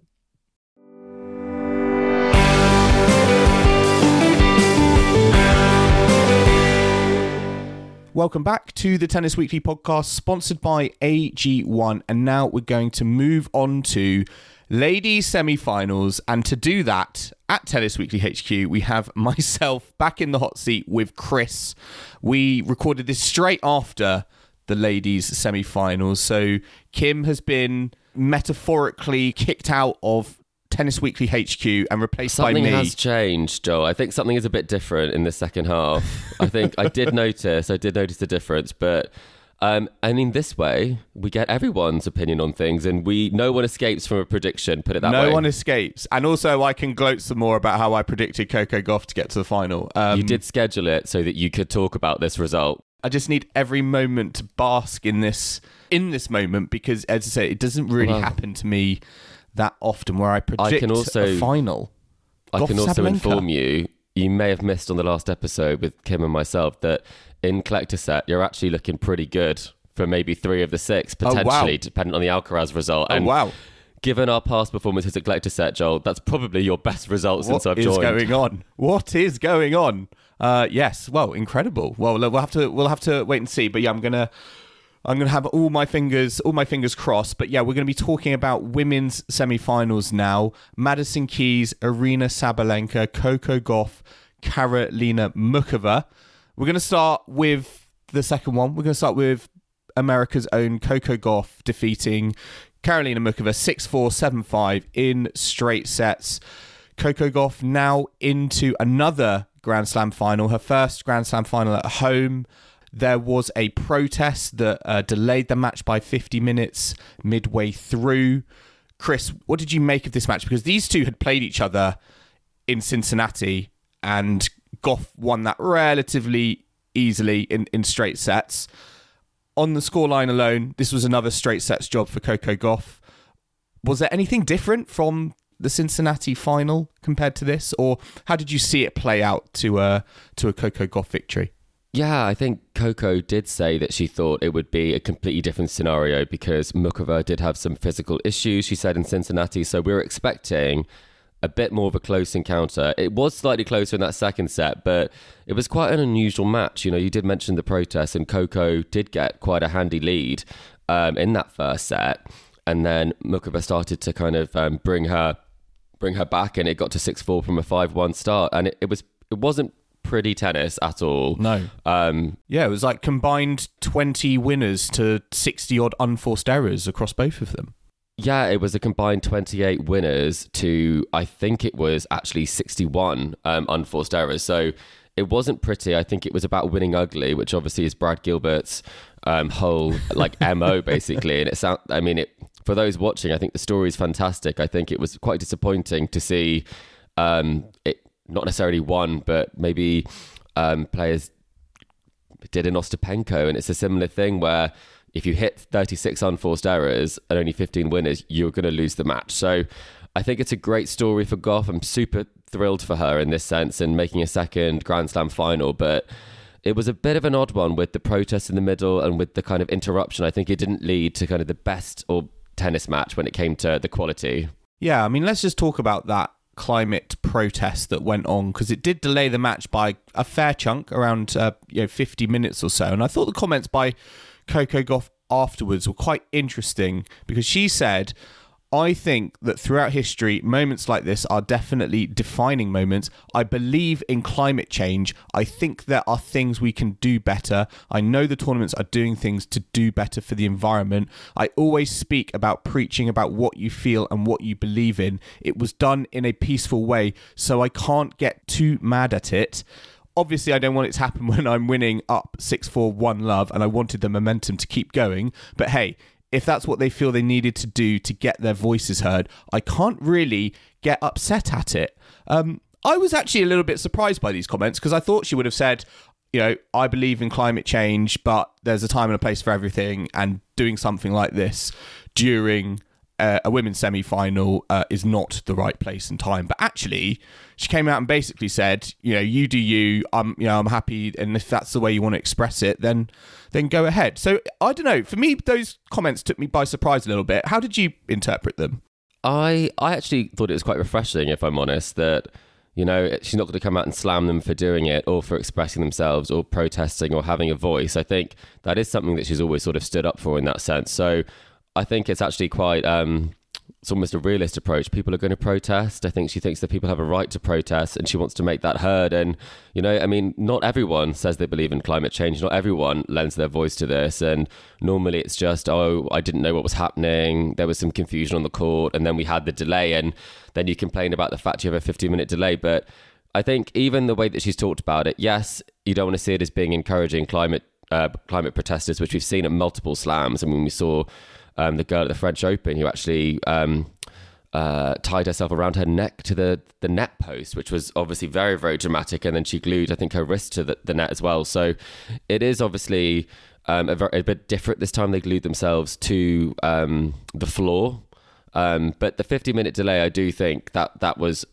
Welcome back to the Tennis Weekly podcast, sponsored by AG1. And now we're going to move on to ladies semi finals. And to do that, at Tennis Weekly HQ, we have [laughs] myself back in the hot seat with Chris. We recorded this straight after the ladies semi finals. So Kim has been metaphorically kicked out of Tennis Weekly HQ and replaced Something by me. Something has changed, Joel. I think something is a bit different in the second half. I think I did [laughs] notice, I did notice the difference, but um, I mean, this way we get everyone's opinion on things, and we no one escapes from a prediction. Put it that no way. No one escapes. And also, I can gloat some more about how I predicted Coco Gauff to get to the final. Um, you did schedule it so that you could talk about this result. I just need every moment to bask in this in this moment because, as I say, it doesn't really happen to me that often where I predict can also- a final. I Gauff can also Sabalenka. inform you, you may have missed on the last episode with Kim and myself that in Collect A Set you're actually looking pretty good for maybe three of the six Oh, wow. potentially, depending on the Alcaraz result. Oh and wow! given our past performances at Collect A Set, Joel, that's probably your best result since I've is joined. going on? What is going on? Uh, yes, well, incredible. Well, we'll have to we'll have to wait and see. But yeah, I'm gonna I'm gonna have all my fingers all my fingers crossed. But yeah, we're gonna be talking about women's semi-finals now. Madison Keys, Aryna Sabalenka, Coco Gauff, Karolina Muchova. We're gonna start with the second one. We're gonna start with America's own Coco Gauff defeating Karolina Muchova 6-4, 7-5 in straight sets. Coco Gauff now into another Grand Slam final, her first Grand Slam final at home. There was a protest that uh, delayed the match by 50 minutes midway through. Chris, what did you make of this match? Because these two had played each other in Cincinnati and Gauff won that relatively easily in, in straight sets. On the scoreline alone, this was another straight sets job for Coco Gauff. Was there anything different from the Cincinnati final compared to this, or how did you see it play out to a to a Coco Gauff victory? Yeah, I think Coco did say that she thought it would be a completely different scenario because Muchova did have some physical issues, she said in Cincinnati. So we were expecting a bit more of a close encounter. It was slightly closer in that second set, but it was quite an unusual match. You know, you did mention the protest, and Coco did get quite a handy lead um, in that first set. And then Muchova started to kind of um, bring her bring her back, and it got to six four from a five one start, and it, it was it wasn't pretty tennis at all. No. Um, Yeah, it was like combined 20 winners to 60 odd unforced errors across both of them. Yeah, it was a combined 28 winners to, I think it was actually 61 um, unforced errors. So it wasn't pretty. I think it was about winning ugly, which obviously is Brad Gilbert's um, whole like [laughs] mo basically. And it sound, I mean, it for those watching, I think the story is fantastic. I think it was quite disappointing to see um, it not necessarily won, but maybe um, players did an Ostapenko, and it's a similar thing where if you hit 36 unforced errors and only 15 winners, you're going to lose the match. So I think it's a great story for Gauff. I'm super thrilled for her in this sense and making a second Grand Slam final, but it was a bit of an odd one with the protest in the middle and with the kind of interruption. I think it didn't lead to kind of the best or tennis match when it came to the quality. Yeah, I mean, let's just talk about that climate protest that went on because it did delay the match by a fair chunk, around uh, you know 50 minutes or so. And I thought the comments by Coco Gauff afterwards were quite interesting because she said, I think that throughout history, moments like this are definitely defining moments. I believe in climate change. I think there are things we can do better. I know the tournaments are doing things to do better for the environment. I always speak about preaching about what you feel and what you believe in. It was done in a peaceful way, so I can't get too mad at it obviously I don't want it to happen [laughs] when I'm winning up 6 4 1 love and I wanted the momentum to keep going. But hey, if that's what they feel they needed to do to get their voices heard, I can't really get upset at it. Um, I was actually a little bit surprised by these comments because I thought she would have said, you know, I believe in climate change, but there's a time and a place for everything, and doing something like this during uh, a women's semi final uh, is not the right place and time. But actually, she came out and basically said, you know, you do you. I'm, you know, I'm happy, and if that's the way you want to express it, then then go ahead. So I don't know. For me, those comments took me by surprise a little bit. How did you interpret them? I I actually thought it was quite refreshing, if I'm honest, that you know she's not going to come out and slam them for doing it or for expressing themselves or protesting or having a voice. I think that is something that she's always sort of stood up for in that sense. So I think it's actually quite. Um, it's almost a realist approach. People are going to protest. I think she thinks that people have a right to protest and she wants to make that heard. And, you know, I mean, not everyone says they believe in climate change. Not everyone lends their voice to this. And normally it's just, oh, I didn't know what was happening. There was some confusion on the court. And then we had the delay. And then you complain about the fact you have a 15 minute delay. But I think even the way that she's talked about it, yes, you don't want to see it as being encouraging climate uh, climate protesters, which we've seen at multiple slams. I mean, we saw um, the girl at the French Open who actually um, uh, tied herself around her neck to the, the net post, which was obviously very, very dramatic. And then she glued, I think, her wrist to the, the net as well. So it is obviously um, a, very, a, bit different this time. They glued themselves to um, the floor. Um, but the 50 minute delay, I do think that that was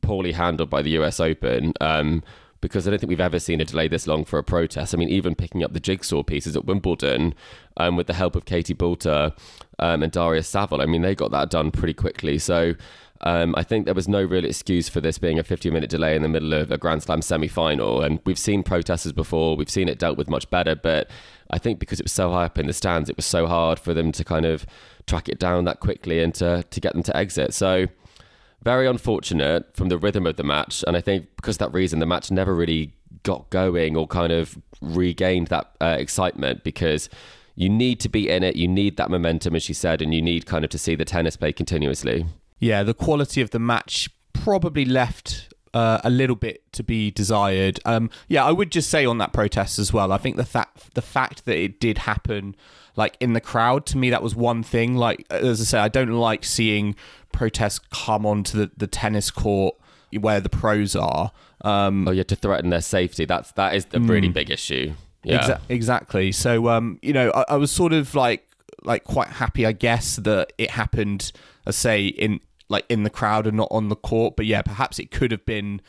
poorly handled by the US Open. Um, because I don't think we've ever seen a delay this long for a protest. I mean, even picking up the jigsaw pieces at Wimbledon um, with the help of Katie Boulter um, and Daria Saville, I mean, they got that done pretty quickly. So um, I think there was no real excuse for this being a 50 minute delay in the middle of a Grand Slam semi final. And we've seen protesters before, we've seen it dealt with much better. But I think because it was so high up in the stands, it was so hard for them to kind of track it down that quickly and to, to get them to exit. So very unfortunate from the rhythm of the match. And I think because of that reason, the match never really got going or kind of regained that uh, excitement because you need to be in it. You need that momentum, as she said, and you need kind of to see the tennis play continuously. Yeah, the quality of the match probably left uh, a little bit to be desired. Um, yeah, I would just say on that protest as well. I think the fact the fact that it did happen like in the crowd to me that was one thing. Like as I say, I don't like seeing protests come onto the, the tennis court where the pros are. Um, oh, yeah, to threaten their safety. That's that is a really mm, big issue. Yeah, exa- exactly. So, um, you know, I, I, was sort of like like quite happy, I guess, that it happened. I say in like in the crowd and not on the court. But yeah, perhaps it could have been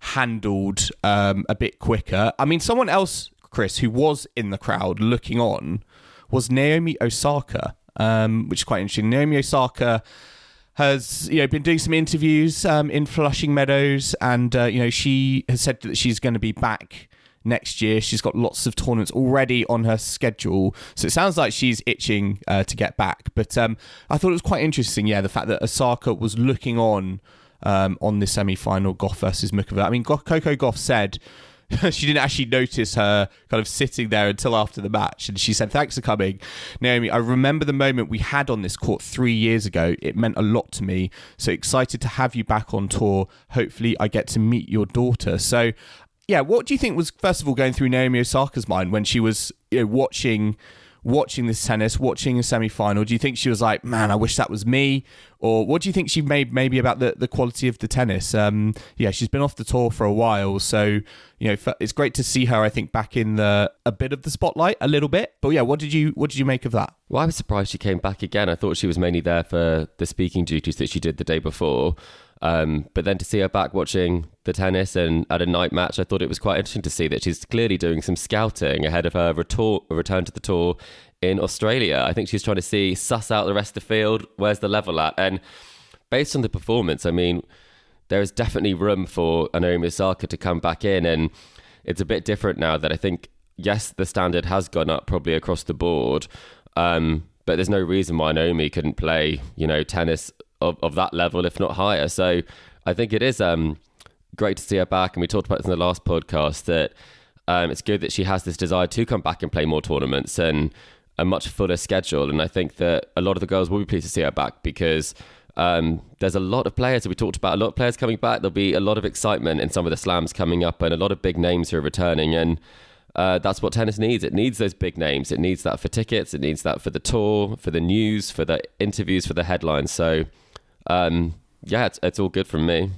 handled um, a bit quicker. I mean, someone else, Chris, who was in the crowd looking on, was Naomi Osaka, um, which is quite interesting. Naomi Osaka has you know been doing some interviews um, in Flushing Meadows, and uh, you know she has said that she's going to be back next year. She's got lots of tournaments already on her schedule, so it sounds like she's itching uh, to get back. But um, I thought it was quite interesting, yeah, the fact that Osaka was looking on um, on the semi-final Gauff versus Muchova. I mean, Coco Gauff said [laughs] she didn't actually notice her kind of sitting there until after the match. And she said, Thanks for coming. Naomi, I remember the moment we had on this court three years ago. It meant a lot to me. So excited to have you back on tour. Hopefully, I get to meet your daughter. So, Yeah, what do you think was first of all going through Naomi Osaka's mind when she was you know, watching watching this tennis, watching a semi final? Do you think she was like, "Man, I wish that was me," or what do you think she made maybe about the, the quality of the tennis? Um, yeah, she's been off the tour for a while, so you know it's great to see her. I think back in the a bit of the spotlight, a little bit. But yeah, what did you what did you make of that? Well, I was surprised she came back again. I thought she was mainly there for the speaking duties that she did the day before. Um, but then to see her back watching the tennis and at a night match, I thought it was quite interesting to see that she's clearly doing some scouting ahead of her retor- return to the tour in Australia. I think she's trying to see, suss out the rest of the field, where's the level at? And based on the performance, I mean, there is definitely room for Naomi Osaka to come back in. And it's a bit different now that I think, yes, the standard has gone up probably across the board. Um, but there's no reason why Naomi couldn't play, you know, tennis of, of that level, if not higher. So I think it is um, great to see her back. And we talked about this in the last podcast that um, it's good that she has this desire to come back and play more tournaments and a much fuller schedule. And I think that a lot of the girls will be pleased to see her back because um, there's a lot of players that we talked about, a lot of players coming back. There'll be a lot of excitement in some of the slams coming up and a lot of big names who are returning. And uh, that's what tennis needs. It needs those big names. It needs that for tickets. It needs that for the tour, for the news, for the interviews, for the headlines. So um, yeah, it's, it's all good from me.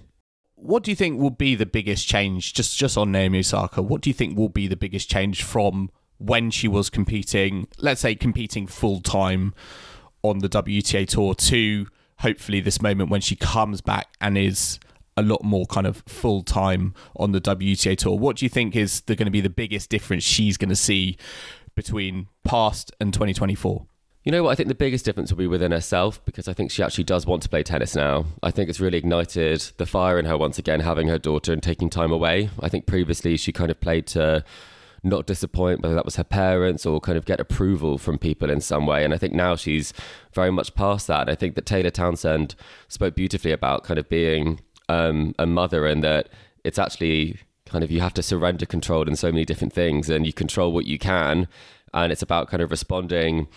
What do you think will be the biggest change, just just on Naomi Osaka? What do you think will be the biggest change from when she was competing, let's say competing full time on the WTA tour, to hopefully this moment when she comes back and is a lot more kind of full time on the WTA tour? What do you think is going to be the biggest difference she's going to see between past and 2024? You know what? I think the biggest difference will be within herself because I think she actually does want to play tennis now. I think it's really ignited the fire in her once again, having her daughter and taking time away. I think previously she kind of played to not disappoint, whether that was her parents or kind of get approval from people in some way. And I think now she's very much past that. I think that Taylor Townsend spoke beautifully about kind of being um, a mother and that it's actually kind of you have to surrender control in so many different things and you control what you can. And it's about kind of responding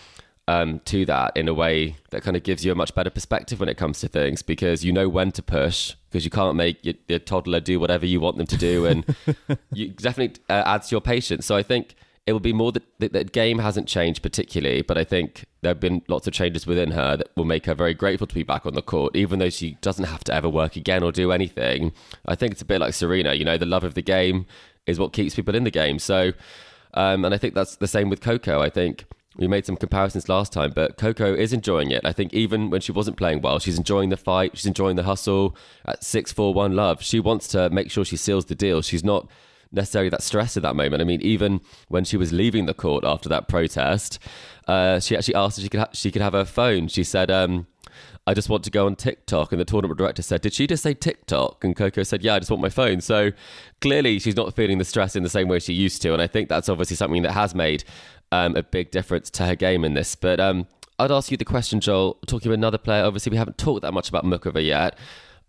um, to that in a way that kind of gives you a much better perspective when it comes to things because you know when to push because you can't make your, your, toddler do whatever you want them to do and [laughs] you definitely uh, adds to your patience. So i think it will be more that the game hasn't changed particularly but i think there have been lots of changes within her that will make her very grateful to be back on the court even though she doesn't have to ever work again or do anything. I think it's a bit like serena you know the love of the game is what keeps people in the game. So um, and i think that's the same with coco. I think we made some comparisons last time, but Coco is enjoying it. I think even when she wasn't playing well, she's enjoying the fight, she's enjoying the hustle at 6 4 1 love. She wants to make sure she seals the deal. She's not necessarily that stressed at that moment. I mean, even when she was leaving the court after that protest, uh, she actually asked if she could, ha- she could have her phone. She said, um, I just want to go on TikTok. And the tournament director said, Did she just say TikTok? And Coco said, Yeah, I just want my phone. So clearly she's not feeling the stress in the same way she used to. And I think that's obviously something that has made um, a big difference to her game in this. But um, I'd ask you the question, Joel, talking about another player. Obviously, we haven't talked that much about Muchova yet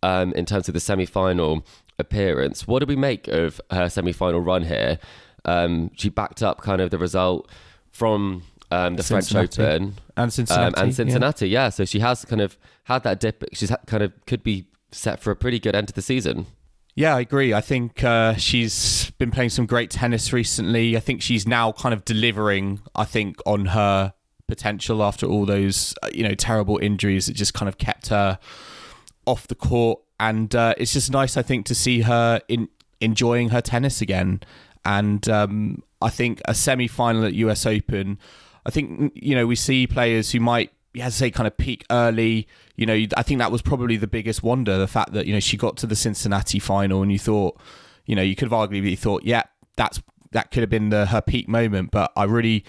um, in terms of the semi final appearance. What do we make of her semi final run here? Um, she backed up kind of the result from um, the Cincinnati. French Open and Cincinnati. Um, and Cincinnati, yeah. yeah. So she has kind of had that dip. She's kind of could be set for a pretty good end to the season. Yeah, I agree. I think uh, she's been playing some great tennis recently. I think she's now kind of delivering. I think on her potential after all those uh, you know terrible injuries that just kind of kept her off the court. And uh, it's just nice, I think, to see her in enjoying her tennis again. And um, I think a semi final at US Open. I think you know we see players who might had to say kind of peak early. You know, I think that was probably the biggest wonder, the fact that you know she got to the Cincinnati final, and you thought, you know, you could have arguably thought, yeah, that's that could have been the, her peak moment. But I really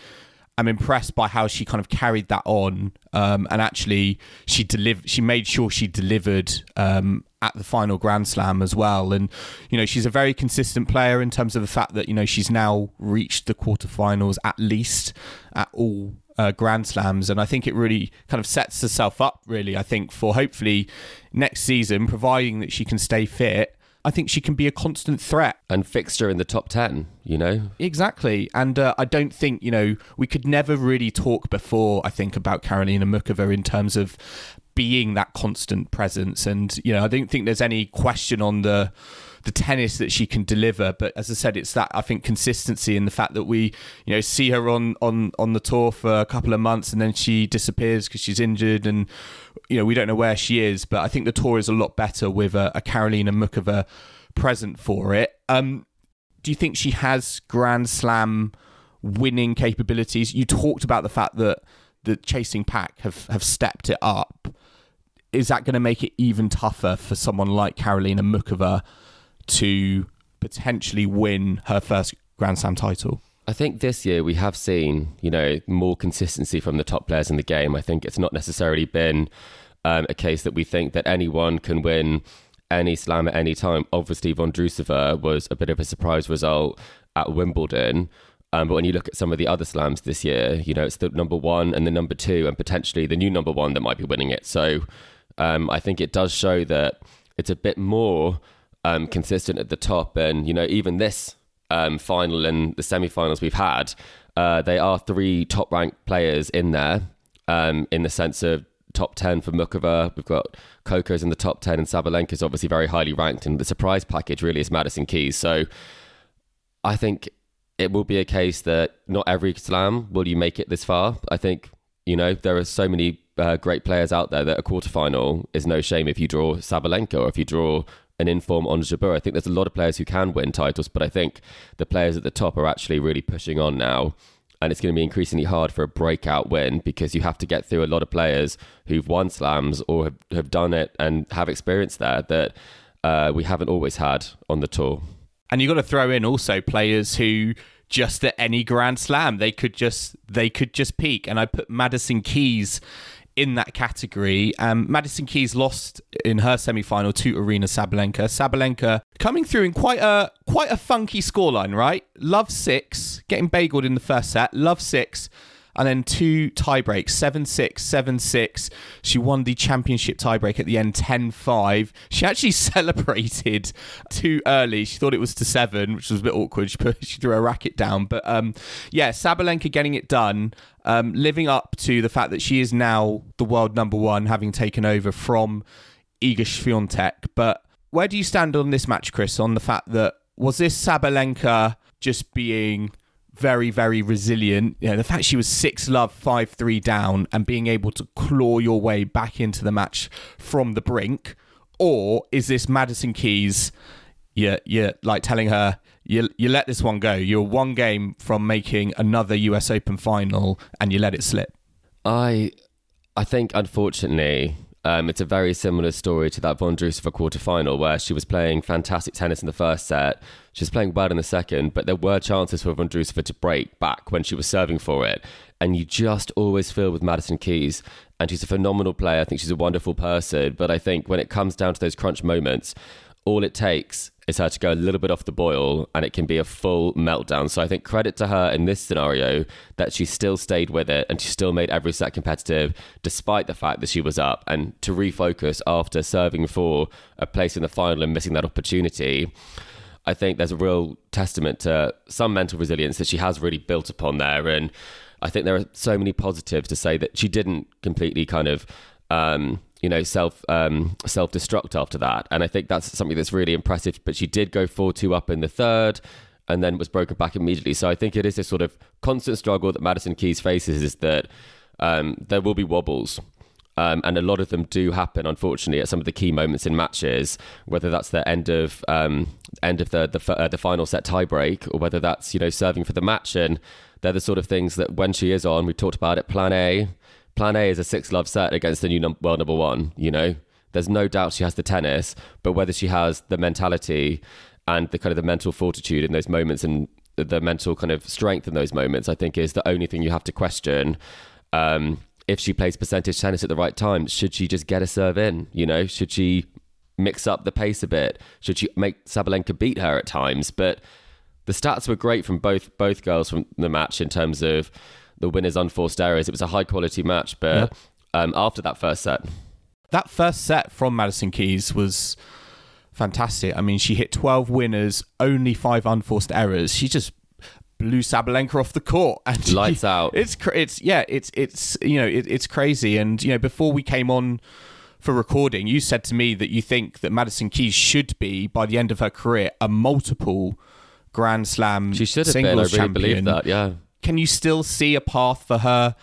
am impressed by how she kind of carried that on, um, and actually she delivered. She made sure she delivered um, at the final Grand Slam as well. And you know, she's a very consistent player in terms of the fact that you know she's now reached the quarterfinals at least at all uh, Grand Slams, and I think it really kind of sets herself up, really. I think for hopefully next season, providing that she can stay fit. I think she can be a constant threat and fixture in the top 10, you know? Exactly. And uh, I don't think, you know, we could never really talk before, I think, about Karolina Muchova in terms of being that constant presence. And, you know, I don't think there's any question on the the tennis that she can deliver. But as I said, it's that I think consistency and the fact that we, you know, see her on on on the tour for a couple of months and then she disappears because she's injured and you know we don't know where she is. But I think the tour is a lot better with a, a Karolina Muchova present for it. Um, do you think she has Grand Slam winning capabilities? You talked about the fact that the chasing pack have have stepped it up. Is that going to make it even tougher for someone like Karolina Muchova? To potentially win her first Grand Slam title? I think this year we have seen, you know, more consistency from the top players in the game. I think it's not necessarily been um, a case that we think that anyone can win any slam at any time. Obviously, Von Vondrousova was a bit of a surprise result at Wimbledon. Um, but when you look at some of the other slams this year, you know, it's the number one and the number two, and potentially the new number one that might be winning it. So um, I think it does show that it's a bit more um, consistent at the top. And, you know, even this um, final and the semi finals we've had, uh, they are three top ranked players in there um, in the sense of top 10 for Muchova. We've got Coco's in the top 10, and Sabalenka's obviously very highly ranked. And the surprise package really is Madison Keys. So I think it will be a case that not every slam will you make it this far. I think, you know, there are so many uh, great players out there that a quarterfinal is no shame if you draw Sabalenka or if you draw an inform Ons Jabeur. I think there's a lot of players who can win titles, but I think the players at the top are actually really pushing on now. And it's going to be increasingly hard for a breakout win because you have to get through a lot of players who've won slams or have, have done it and have experience there that uh, we haven't always had on the tour. And you've got to throw in also players who just at any grand slam they could just they could just peak and i put madison keys in that category. Um, Madison Keys lost in her semi-final to Aryna Sabalenka. Sabalenka coming through in quite a quite a funky scoreline, right? Love six, getting bageled in the first set. Love six, and then two tiebreaks 7 6, 7 6. She won the championship tiebreak at the end 10 5. She actually [laughs] celebrated too early. She thought it was to seven, which was a bit awkward. She, put, [laughs] she threw her racket down. But um, yeah, Sabalenka getting it done, um, living up to the fact that she is now the world number one, having taken over from Iga Swiatek. But where do you stand on this match, Chris, on the fact that was this Sabalenka just being very, very resilient. You know, the fact she was six love, five three down, and being able to claw your way back into the match from the brink, or is this Madison Keys? Yeah, yeah, like telling her you you let this one go. You're one game from making another U.S. Open final, and you let it slip. I, I think unfortunately um, it's a very similar story to that Vondrousova quarter final where she was playing fantastic tennis in the first set. She was playing well in the second, but there were chances for Vondrousova to break back when she was serving for it. And you just always feel with Madison Keys, and she's a phenomenal player. I think she's a wonderful person, but I think when it comes down to those crunch moments, all it takes is her to go a little bit off the boil and it can be a full meltdown. So I think credit to her in this scenario that she still stayed with it and she still made every set competitive despite the fact that she was up and to refocus after serving for a place in the final and missing that opportunity. I think there's a real testament to some mental resilience that she has really built upon there. And I think there are so many positives to say that she didn't completely kind of um, you know, self um, self destruct after that. And I think that's something that's really impressive. But she did go four two up in the third, and then was broken back immediately. So I think it is this sort of constant struggle that Madison Keys faces. Is that um, there will be wobbles. Um, and a lot of them do happen, unfortunately, at some of the key moments in matches. Whether that's the end of um, end of the the, uh, the final set tiebreak, or whether that's you know serving for the match, and they're the sort of things that when she is on, we talked about it. Plan A, plan A is a six love set against the new num- world number one. You know, there's no doubt she has the tennis, but whether she has the mentality and the kind of the mental fortitude in those moments and the mental kind of strength in those moments, I think is the only thing you have to question. Um, if she plays percentage tennis at the right time, should she just get a serve in? You know, should she mix up the pace a bit? Should she make Sabalenka beat her at times? But the stats were great from both both girls from the match in terms of the winners unforced errors. It was a high quality match, but yeah. um, after that first set, that first set from Madison Keys was fantastic. I mean, she hit 12 winners, only five unforced errors. She just blew Sabalenka off the court and lights out. It's it's yeah, it's it's you know it, it's crazy. And you know before we came on for recording, you said to me that you think that Madison Keys should be by the end of her career a multiple Grand Slam She should have been. I really champion. believe that. Yeah. Can you still see a path for her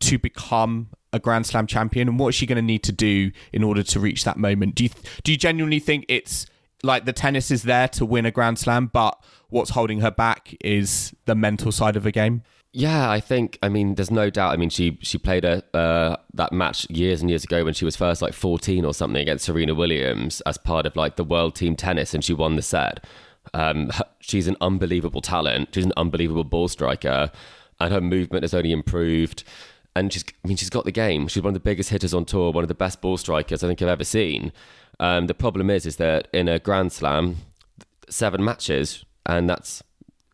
to become a Grand Slam champion? And what is she going to need to do in order to reach that moment? Do you do you genuinely think it's like the tennis is there to win a Grand Slam, but what's holding her back is the mental side of the game? Yeah, I think. I mean, there's no doubt. I mean, she she played a uh, that match years and years ago when she was first like 14 or something against Serena Williams as part of like the world team tennis, and she won the set. Um, [laughs] she's an unbelievable talent. She's an unbelievable ball striker, and her movement has only improved. And she's, I mean, she's got the game. She's one of the biggest hitters on tour, one of the best ball strikers I think I've ever seen. Um, the problem is, is that in a Grand Slam, seven matches, and that's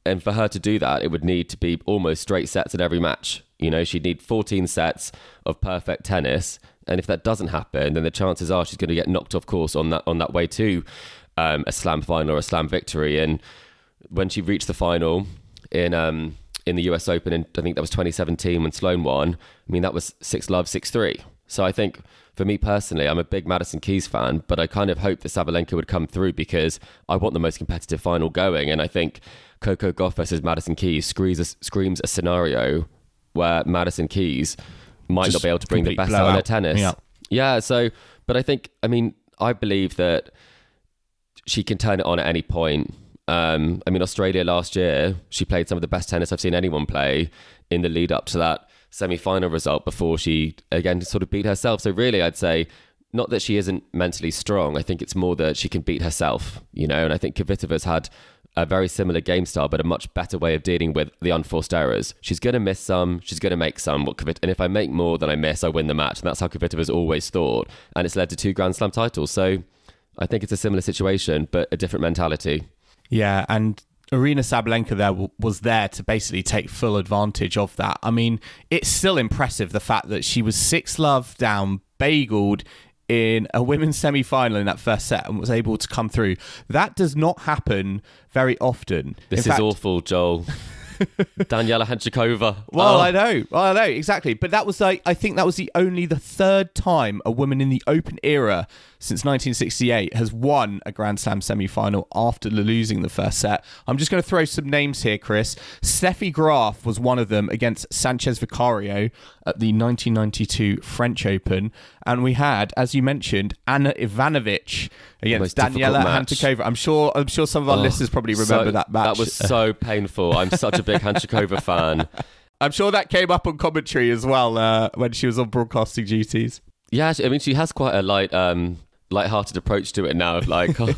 and for her to do that, it would need to be almost straight sets in every match. You know, she'd need 14 sets of perfect tennis, and if that doesn't happen, then the chances are she's going to get knocked off course on that on that way to um, a slam final or a slam victory. And when she reached the final in um, in the U.S. Open, in I think that was 2017 when Sloane won. I mean, that was six love, six three. So I think for me personally, I'm a big Madison Keys fan, but I kind of hope that Sabalenka would come through because I want the most competitive final going, and I think Coco Gauff versus Madison Keys screams a, screams a scenario where Madison Keys might Just not be able to bring the best out of blowout. tennis. Yeah. yeah. So, but I think, I mean, I believe that she can turn it on at any point. Um, I mean, Australia last year, she played some of the best tennis I've seen anyone play in the lead up to that semi final result before she again sort of beat herself. So, really, I'd say not that she isn't mentally strong. I think it's more that she can beat herself, you know, and I think Kvitova's had a very similar game style, but a much better way of dealing with the unforced errors. She's going to miss some, she's going to make some. And if I make more than I miss, I win the match. And that's how Kvitova's always thought. And it's led to two Grand Slam titles. So I think it's a similar situation, but a different mentality. Yeah, and Aryna Sabalenka there w- was there to basically take full advantage of that. I mean, it's still impressive the fact that she was six love down, bageled in a women's semi final in that first set and was able to come through. That does not happen very often. This In is fact- awful, Joel. [laughs] [laughs] Daniela Hantuchova. Well, Oh. I know, well, I know exactly, but that was like I think that was the only the third time a woman in the Open era since 1968 has won a Grand Slam semi-final after losing the first set. I'm just going to throw some names here, Chris. Steffi Graf was one of them against Sanchez Vicario at the 1992 French Open, and we had, as you mentioned, Anna Ivanovic against Daniela match. Hantuchova. I'm sure, I'm sure some of our Oh, listeners probably remember so- that match. That was so painful. I'm such a big Hantuchova fan. [laughs] I'm sure that came up on commentary as well uh, when she was on broadcasting duties. Yeah, I mean, she has quite a light, um, light-hearted approach to it now. Of like, [laughs] oh,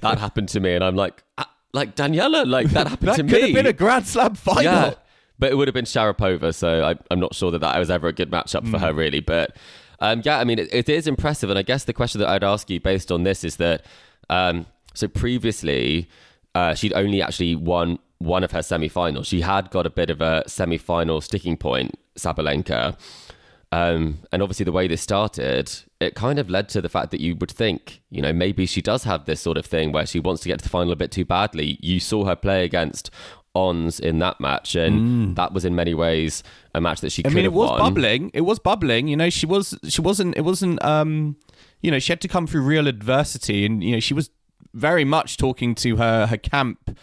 that happened to me, and I'm like, ah, like Daniela, like that happened That to could have been a Grand Slam final. Yeah, but it would have been Sharapova, so I, I'm not sure that that was ever a good matchup Hmm. for her, really. But um, yeah, I mean, it, it is impressive, and I guess the question that I'd ask you based on this is that um, so previously uh, she'd only actually won one of her semi-finals. She had got a bit of a semi-final sticking point, Sabalenka. Um, and obviously, the way this started, it kind of led to the fact that you would think, you know, maybe she does have this sort of thing where she wants to get to the final a bit too badly. You saw her play against Ons in that match, and that was in many ways a match that she Mm. I mean, it was won. bubbling. It was bubbling. You know, she was. She wasn't. It wasn't. Um, you know, she had to come through real adversity, and you know, she was very much talking to her her camp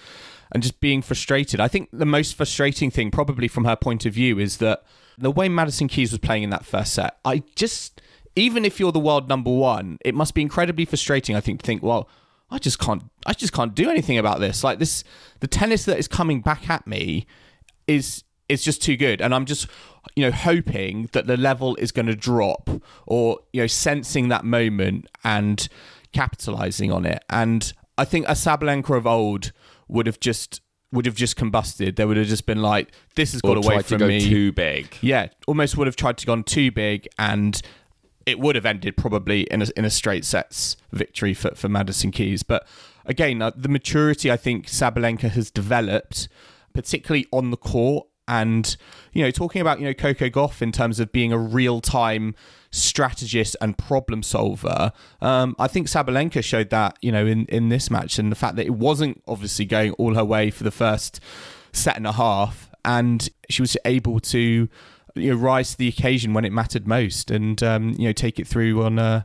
and just being frustrated. I think the most frustrating thing, probably from her point of view, is that the way Madison Keys was playing in that first set. I just, even if you're the world number one, it must be incredibly frustrating. I think to think, well, I just can't. I just can't do anything about this. Like this, the tennis that is coming back at me is is just too good and i'm just you know hoping that the level is going to drop or you know sensing that moment and capitalizing on it and i think a Sabalenka of old would have just would have just combusted there would have just been like this has or got away to from go me too big. yeah, almost would have tried to gone too big, and it would have ended probably in a, in a straight sets victory for, for Madison Keys. But again, uh, the maturity I think Sabalenka has developed, particularly on the court, and you know, talking about you know Coco Gauff in terms of being a real time strategist and problem solver. Um, I think Sabalenka showed that you know in in this match, and the fact that it wasn't obviously going all her way for the first set and a half, and she was able to you know rise to the occasion when it mattered most, and um, you know take it through on uh,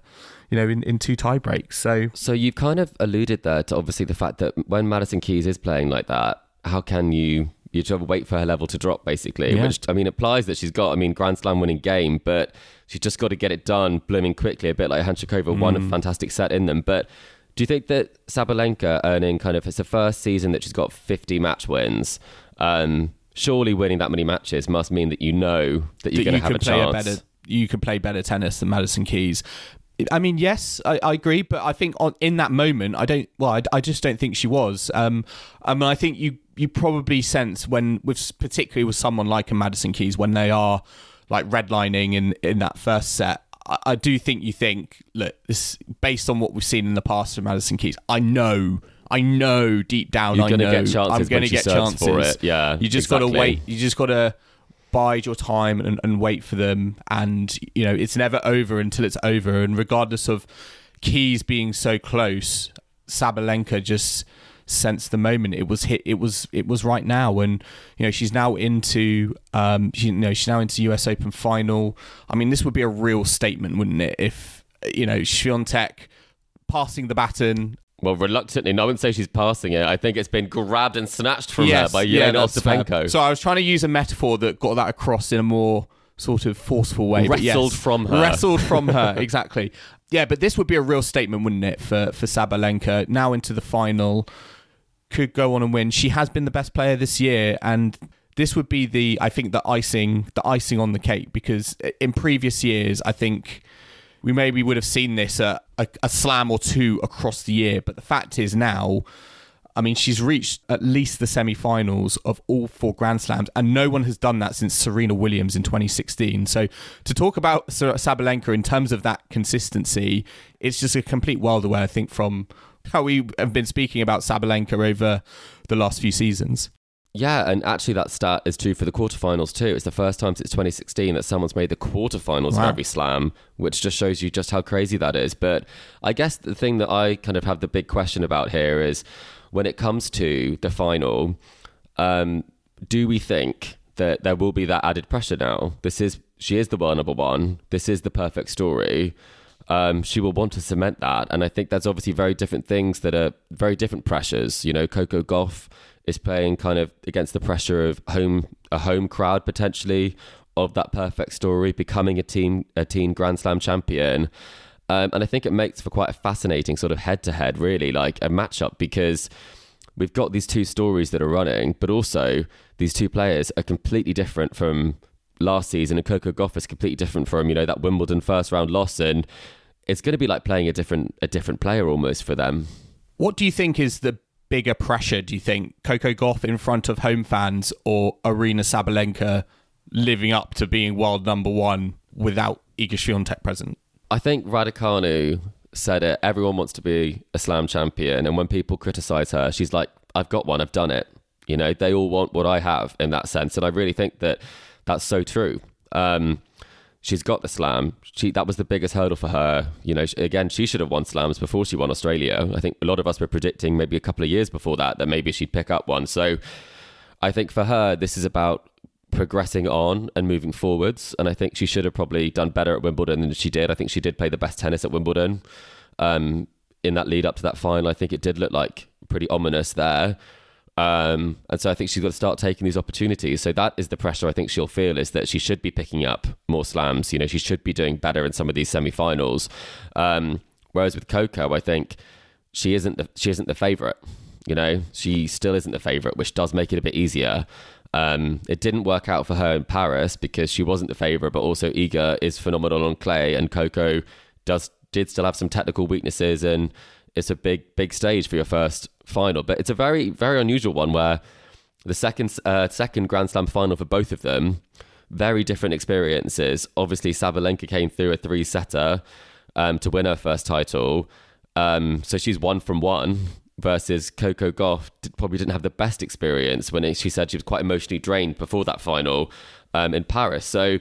you know in, in two tie breaks. So So you've kind of alluded there to obviously the fact that when Madison Keys is playing like that, how can you you just wait for her level to drop basically? Yeah. Which I mean applies that she's got I mean Grand Slam winning game, but she's just got to get it done blooming quickly, a bit like Hantuchova won a fantastic set in them. But do you think that Sabalenka earning kind of it's the first season that she's got 50 match wins? Um, surely winning that many matches must mean that you know that you're going to you have a chance. better you could play better tennis than Madison Keys. I mean, yes, I, I agree, but I think on, in that moment, I don't. Well, I, I just don't think she was. Um, I mean, I think you you probably sense when with particularly with someone like a Madison Keys when they are like redlining in in that first set. I, I do think you think look this based on what we've seen in the past from Madison Keys. I know. I know deep down. You're I gonna know get chances I'm going to get chances for it. Yeah, you just got to wait. You just got to bide your time and, and wait for them. And, you know, it's never over until it's over. And regardless of Keys being so close, Sabalenka just sensed the moment it was hit it was it was right now and you know she's now into um she, you know she's now into US Open final I mean this would be a real statement wouldn't it if you know Swiatek passing the baton Well, reluctantly, no, I wouldn't say she's passing it. I think it's been grabbed and snatched from her by Jelena fair. Ostapenko. So I was trying to use a metaphor that got that across in a more sort of forceful way. but yes. Wrestled from her. Wrestled from her, [laughs] exactly. Yeah, but this would be a real statement, wouldn't it, for for Sabalenka now into the final, could go on and win. She has been the best player this year, and this would be the I think the icing the icing on the cake because in previous years I think we maybe would have seen this a, a slam or two across the year, but the fact is now. I mean, she's reached at least the semi-finals of all four Grand Slams, and no one has done that since Serena Williams in 2016. So, to talk about Sabalenka in terms of that consistency, it's just a complete world away. I think from how we have been speaking about Sabalenka over the last few seasons. Yeah, and actually that stat is true for the quarterfinals too. It's the first time since 2016 that someone's made the quarterfinals Wow. of every slam, which just shows you just how crazy that is. But I guess the thing that I kind of have the big question about here is when it comes to the final, um, do we think that there will be that added pressure now? This is she is the world number one. This is the perfect story. Um, she will want to cement that, and I think there's obviously very different things that are very different pressures. You know, Coco Goff is playing kind of against the pressure of home a home crowd potentially of that perfect story, becoming a team a teen Grand Slam champion. Um, and I think it makes for quite a fascinating sort of head to head, really, like a matchup because we've got these two stories that are running, but also these two players are completely different from last season, and Coco Gauff is completely different from you know that Wimbledon first round loss, and it's going to be like playing a different a different player almost for them. What do you think is the bigger pressure? Do you think Coco Gauff in front of home fans or Aryna Sabalenka living up to being world number one without Iga Swiatek present? I think Raducanu said it. Everyone wants to be a slam champion, and when people criticize her, she's like, "I've got one. I've done it." You know, they all want what I have in that sense, and I really think that that's so true. Um, she's got the slam. She that was the biggest hurdle for her. You know, again, she should have won slams before she won Australia. I think a lot of us were predicting maybe a couple of years before that that maybe she'd pick up one. So, I think for her, this is about progressing on and moving forwards. And I think she should have probably done better at Wimbledon than she did. I think she did play the best tennis at Wimbledon. Um, in that lead up to that final, I think it did look like pretty ominous there. Um, and so I think she's got to start taking these opportunities. So that is the pressure I think she'll feel is that she should be picking up more slams. You know, she should be doing better in some of these semi-finals. Um, whereas with Coco, I think she isn't the, she isn't the favorite. You know, she still isn't the favorite, which does make it a bit easier. Um, it didn't work out for her in Paris because she wasn't the favorite, but also Iga is phenomenal on clay, and Coco does did still have some technical weaknesses, and it's a big big stage for your first final. But it's a very very unusual one where the second uh, second Grand Slam final for both of them, very different experiences. Obviously, Sabalenka came through a three setter um, to win her first title, um, so she's one from one. Versus Coco Gauff did, probably didn't have the best experience when it, she said she was quite emotionally drained before that final um, in Paris. So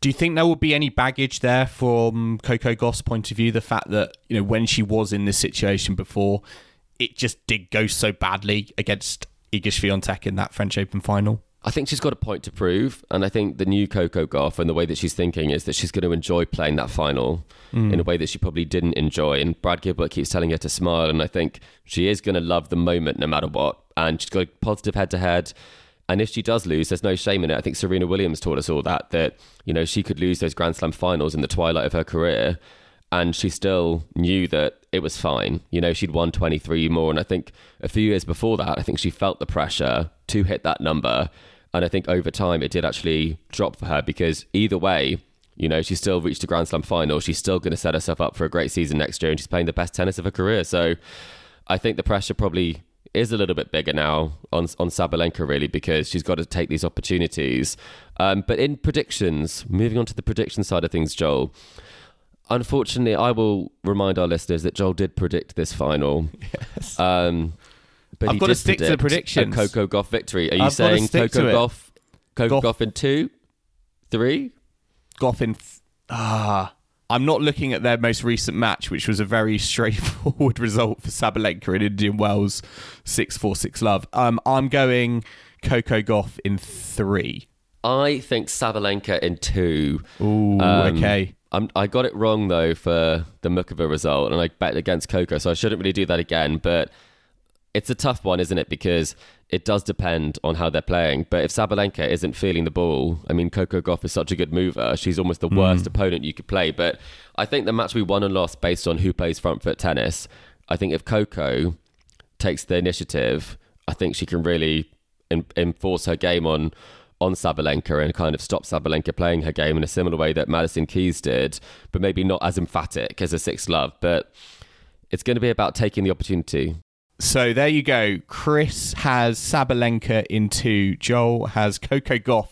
Do you think there will be any baggage there from Coco Gauff's point of view? The fact that you know when she was in this situation before, it just did go so badly against Iga Swiatek in that French Open final. I think she's got a point to prove, and I think the new Coco Gauff and the way that she's thinking is that she's going to enjoy playing that final hmm. in a way that she probably didn't enjoy. And Brad Gilbert keeps telling her to smile, and I think she is going to love the moment no matter what. And she's got a positive head to head. And if she does lose, there's no shame in it. I think Serena Williams taught us all that that you know she could lose those Grand Slam finals in the twilight of her career, and she still knew that it was fine. You know, she'd won 23 more, and I think a few years before that, I think she felt the pressure to hit that number, and I think over time it did actually drop for her because either way. You know, she still reached a Grand Slam final. She's still going to set herself up for a great season next year, and she's playing the best tennis of her career. So, I think the pressure probably is a little bit bigger now on on Sabalenka really because she's got to take these opportunities. Um, but in predictions, moving on to the prediction side of things, Joel. Unfortunately, I will remind our listeners that Joel did predict this final. [laughs] Yes. Um, but I've got to stick to the predict predictions. A Coco Gauff victory. Are you I've saying Coco. Gauff? Coco Gauff- Gauff in two, three? Goffin. Th- ah. I'm not looking at their most recent match, which was a very [laughs] straightforward result for Sabalenka in Indian Wells, 6 4 6 love. Um, I'm going Coco Gauff in three. I think Sabalenka in two. Ooh, Um, okay. I'm, I got it wrong though for the Muchova result, and I bet against Coco, so I shouldn't really do that again. But it's a tough one, isn't it? Because it does depend on how they're playing. But if Sabalenka isn't feeling the ball, I mean, Coco Gauff is such a good mover; she's almost the worst mm. opponent you could play. But I think the match we won and lost based on who plays front foot tennis. I think if Coco takes the initiative, I think she can really en- enforce her game on on Sabalenka and kind of stop Sabalenka playing her game in a similar way that Madison Keys did, but maybe not as emphatic as a sixth love. But it's going to be about taking the opportunity. So there you go. Chris has Sabalenka in two. Joel has Coco Gauff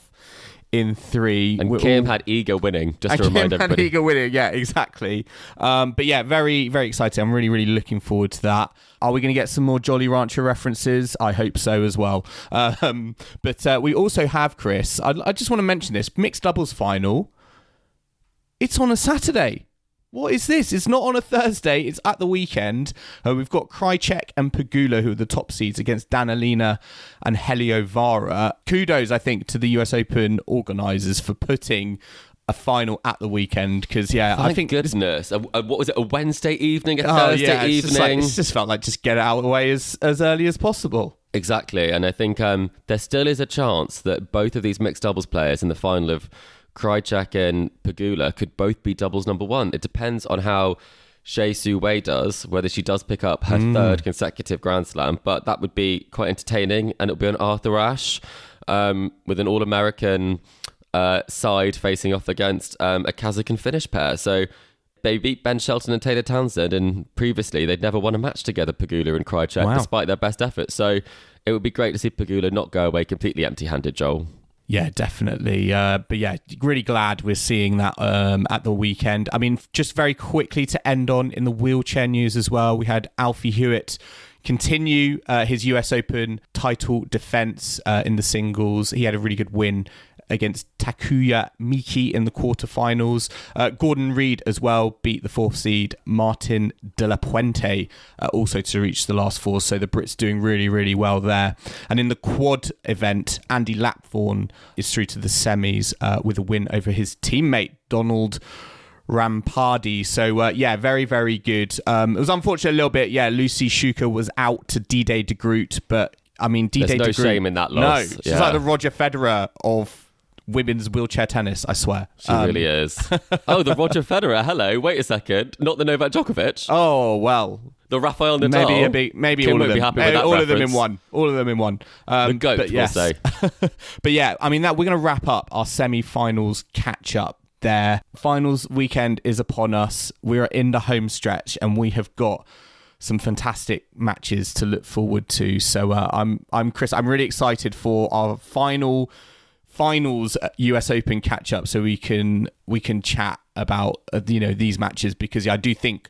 in three. And We're Kim all- had Iga winning, just and to remind Kim Van everybody. Iga winning. Yeah, exactly. Um, but yeah, very, very exciting. I'm really, really looking forward to that. Are we going to get some more Jolly Rancher references? I hope so as well. [laughs] Um, but uh, we also have Chris. I, I just want to mention this mixed doubles final. It's on a Saturday. What is this? It's not on a Thursday. It's at the weekend. Uh, we've got Krajicek and Pegula, who are the top seeds, against Danilina and Heliovaara. Kudos, I think, to the US Open organisers for putting a final at the weekend. Because yeah, Thank I think goodness. A, a- what was it? A Wednesday evening, a Oh, Thursday yeah, it's just, like- evening. it's just felt like just get it out of the way as as early as possible. Exactly, and I think um, there still is a chance that both of these mixed doubles players in the final of Krajicek and Pegula could both be doubles number one. It depends on how Hsieh Su-wei does, whether she does pick up her third consecutive Grand Slam, but that would be quite entertaining, and it'll be on Arthur Ashe um, with an All American uh, side facing off against um, a Kazakh and Finnish pair. So. They beat Ben Shelton and Taylor Townsend, and previously they'd never won a match together, Pegula and Krajicek, Wow. despite their best efforts. So it would be great to see Pegula not go away completely empty handed, Joel. Yeah, definitely. Uh, but yeah, really glad we're seeing that um, at the weekend. I mean, just very quickly to end on in the wheelchair news as well, we had Alfie Hewitt continue uh, his US Open title defense uh, in the singles. He had a really good win against Takuya Miki in the quarterfinals. Uh, Gordon Reid as well beat the fourth seed Martin De La Puente uh, also to reach the last four. So the Brits doing really, really well there. And in the quad event, Andy Lapthorne is through to the semis uh, with a win over his teammate Donald. Ramphadi. So uh, yeah, very very good. Um, it was unfortunate a little bit. Yeah, Lucy Shuker was out to Diede de Groot, but I mean Diede There's no de Groot. shame in that No, loss. she's Yeah. like the Roger Federer of women's wheelchair tennis. I swear. She Um, really is. [laughs] oh, the Roger Federer. Hello. Wait a second. Not the Novak Djokovic. Oh well, The Rafael Nadal. maybe a maybe Kim all of them. be happy with Maybe that all of them in one. All of them in one. Um, The goat, but we'll yes. say. [laughs] but yeah, I mean that we're going to wrap up our semi-finals catch up there. Finals weekend is upon us. We are in the home stretch, and we have got some fantastic matches to look forward to. So uh, I'm I'm Chris. I'm really excited for our final finals US Open catch up, so we can we can chat about uh, you know these matches because I do think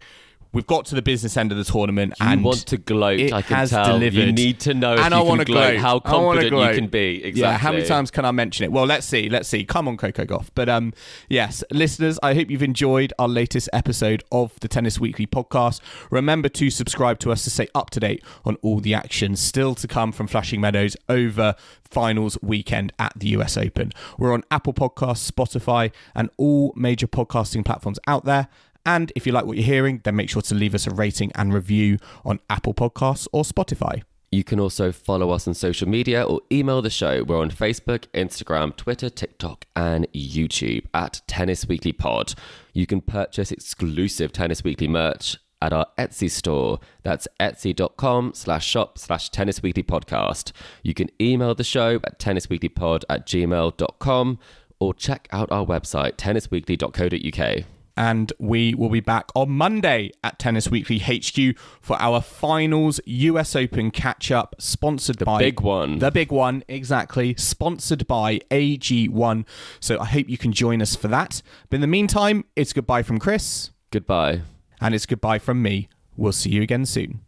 we've got to the business end of the tournament, You and want to gloat, it I can has tell. You need to know and I wanna gloat, gloat. how confident you can be. Exactly. Yeah, how many times can I mention it? Well, let's see. Let's see. Come on, Coco Gauff. But um, yes, listeners, I hope you've enjoyed our latest episode of the Tennis Weekly podcast. Remember to subscribe to us to stay up to date on all the action still to come from Flushing Meadows over finals weekend at the US Open. We're on Apple Podcasts, Spotify, and all major podcasting platforms out there. And if you like what you're hearing, then make sure to leave us a rating and review on Apple Podcasts or Spotify. You can also follow us on social media or email the show. We're on Facebook, Instagram, Twitter, TikTok, and YouTube at Tennis Weekly Pod. You can purchase exclusive Tennis Weekly merch at our Etsy store. That's etsy.com slash shop slash tennis weekly podcast. You can email the show at tennisweeklypod at gmail.com or check out our website, tennisweekly.co.uk. and we will be back on Monday at Tennis Weekly HQ for our finals US Open catch up, sponsored by The big one. The big one, exactly, sponsored by AG1. So I hope you can join us for that. But in the meantime, it's goodbye from Chris, Goodbye. and it's goodbye from me. We'll see you again soon.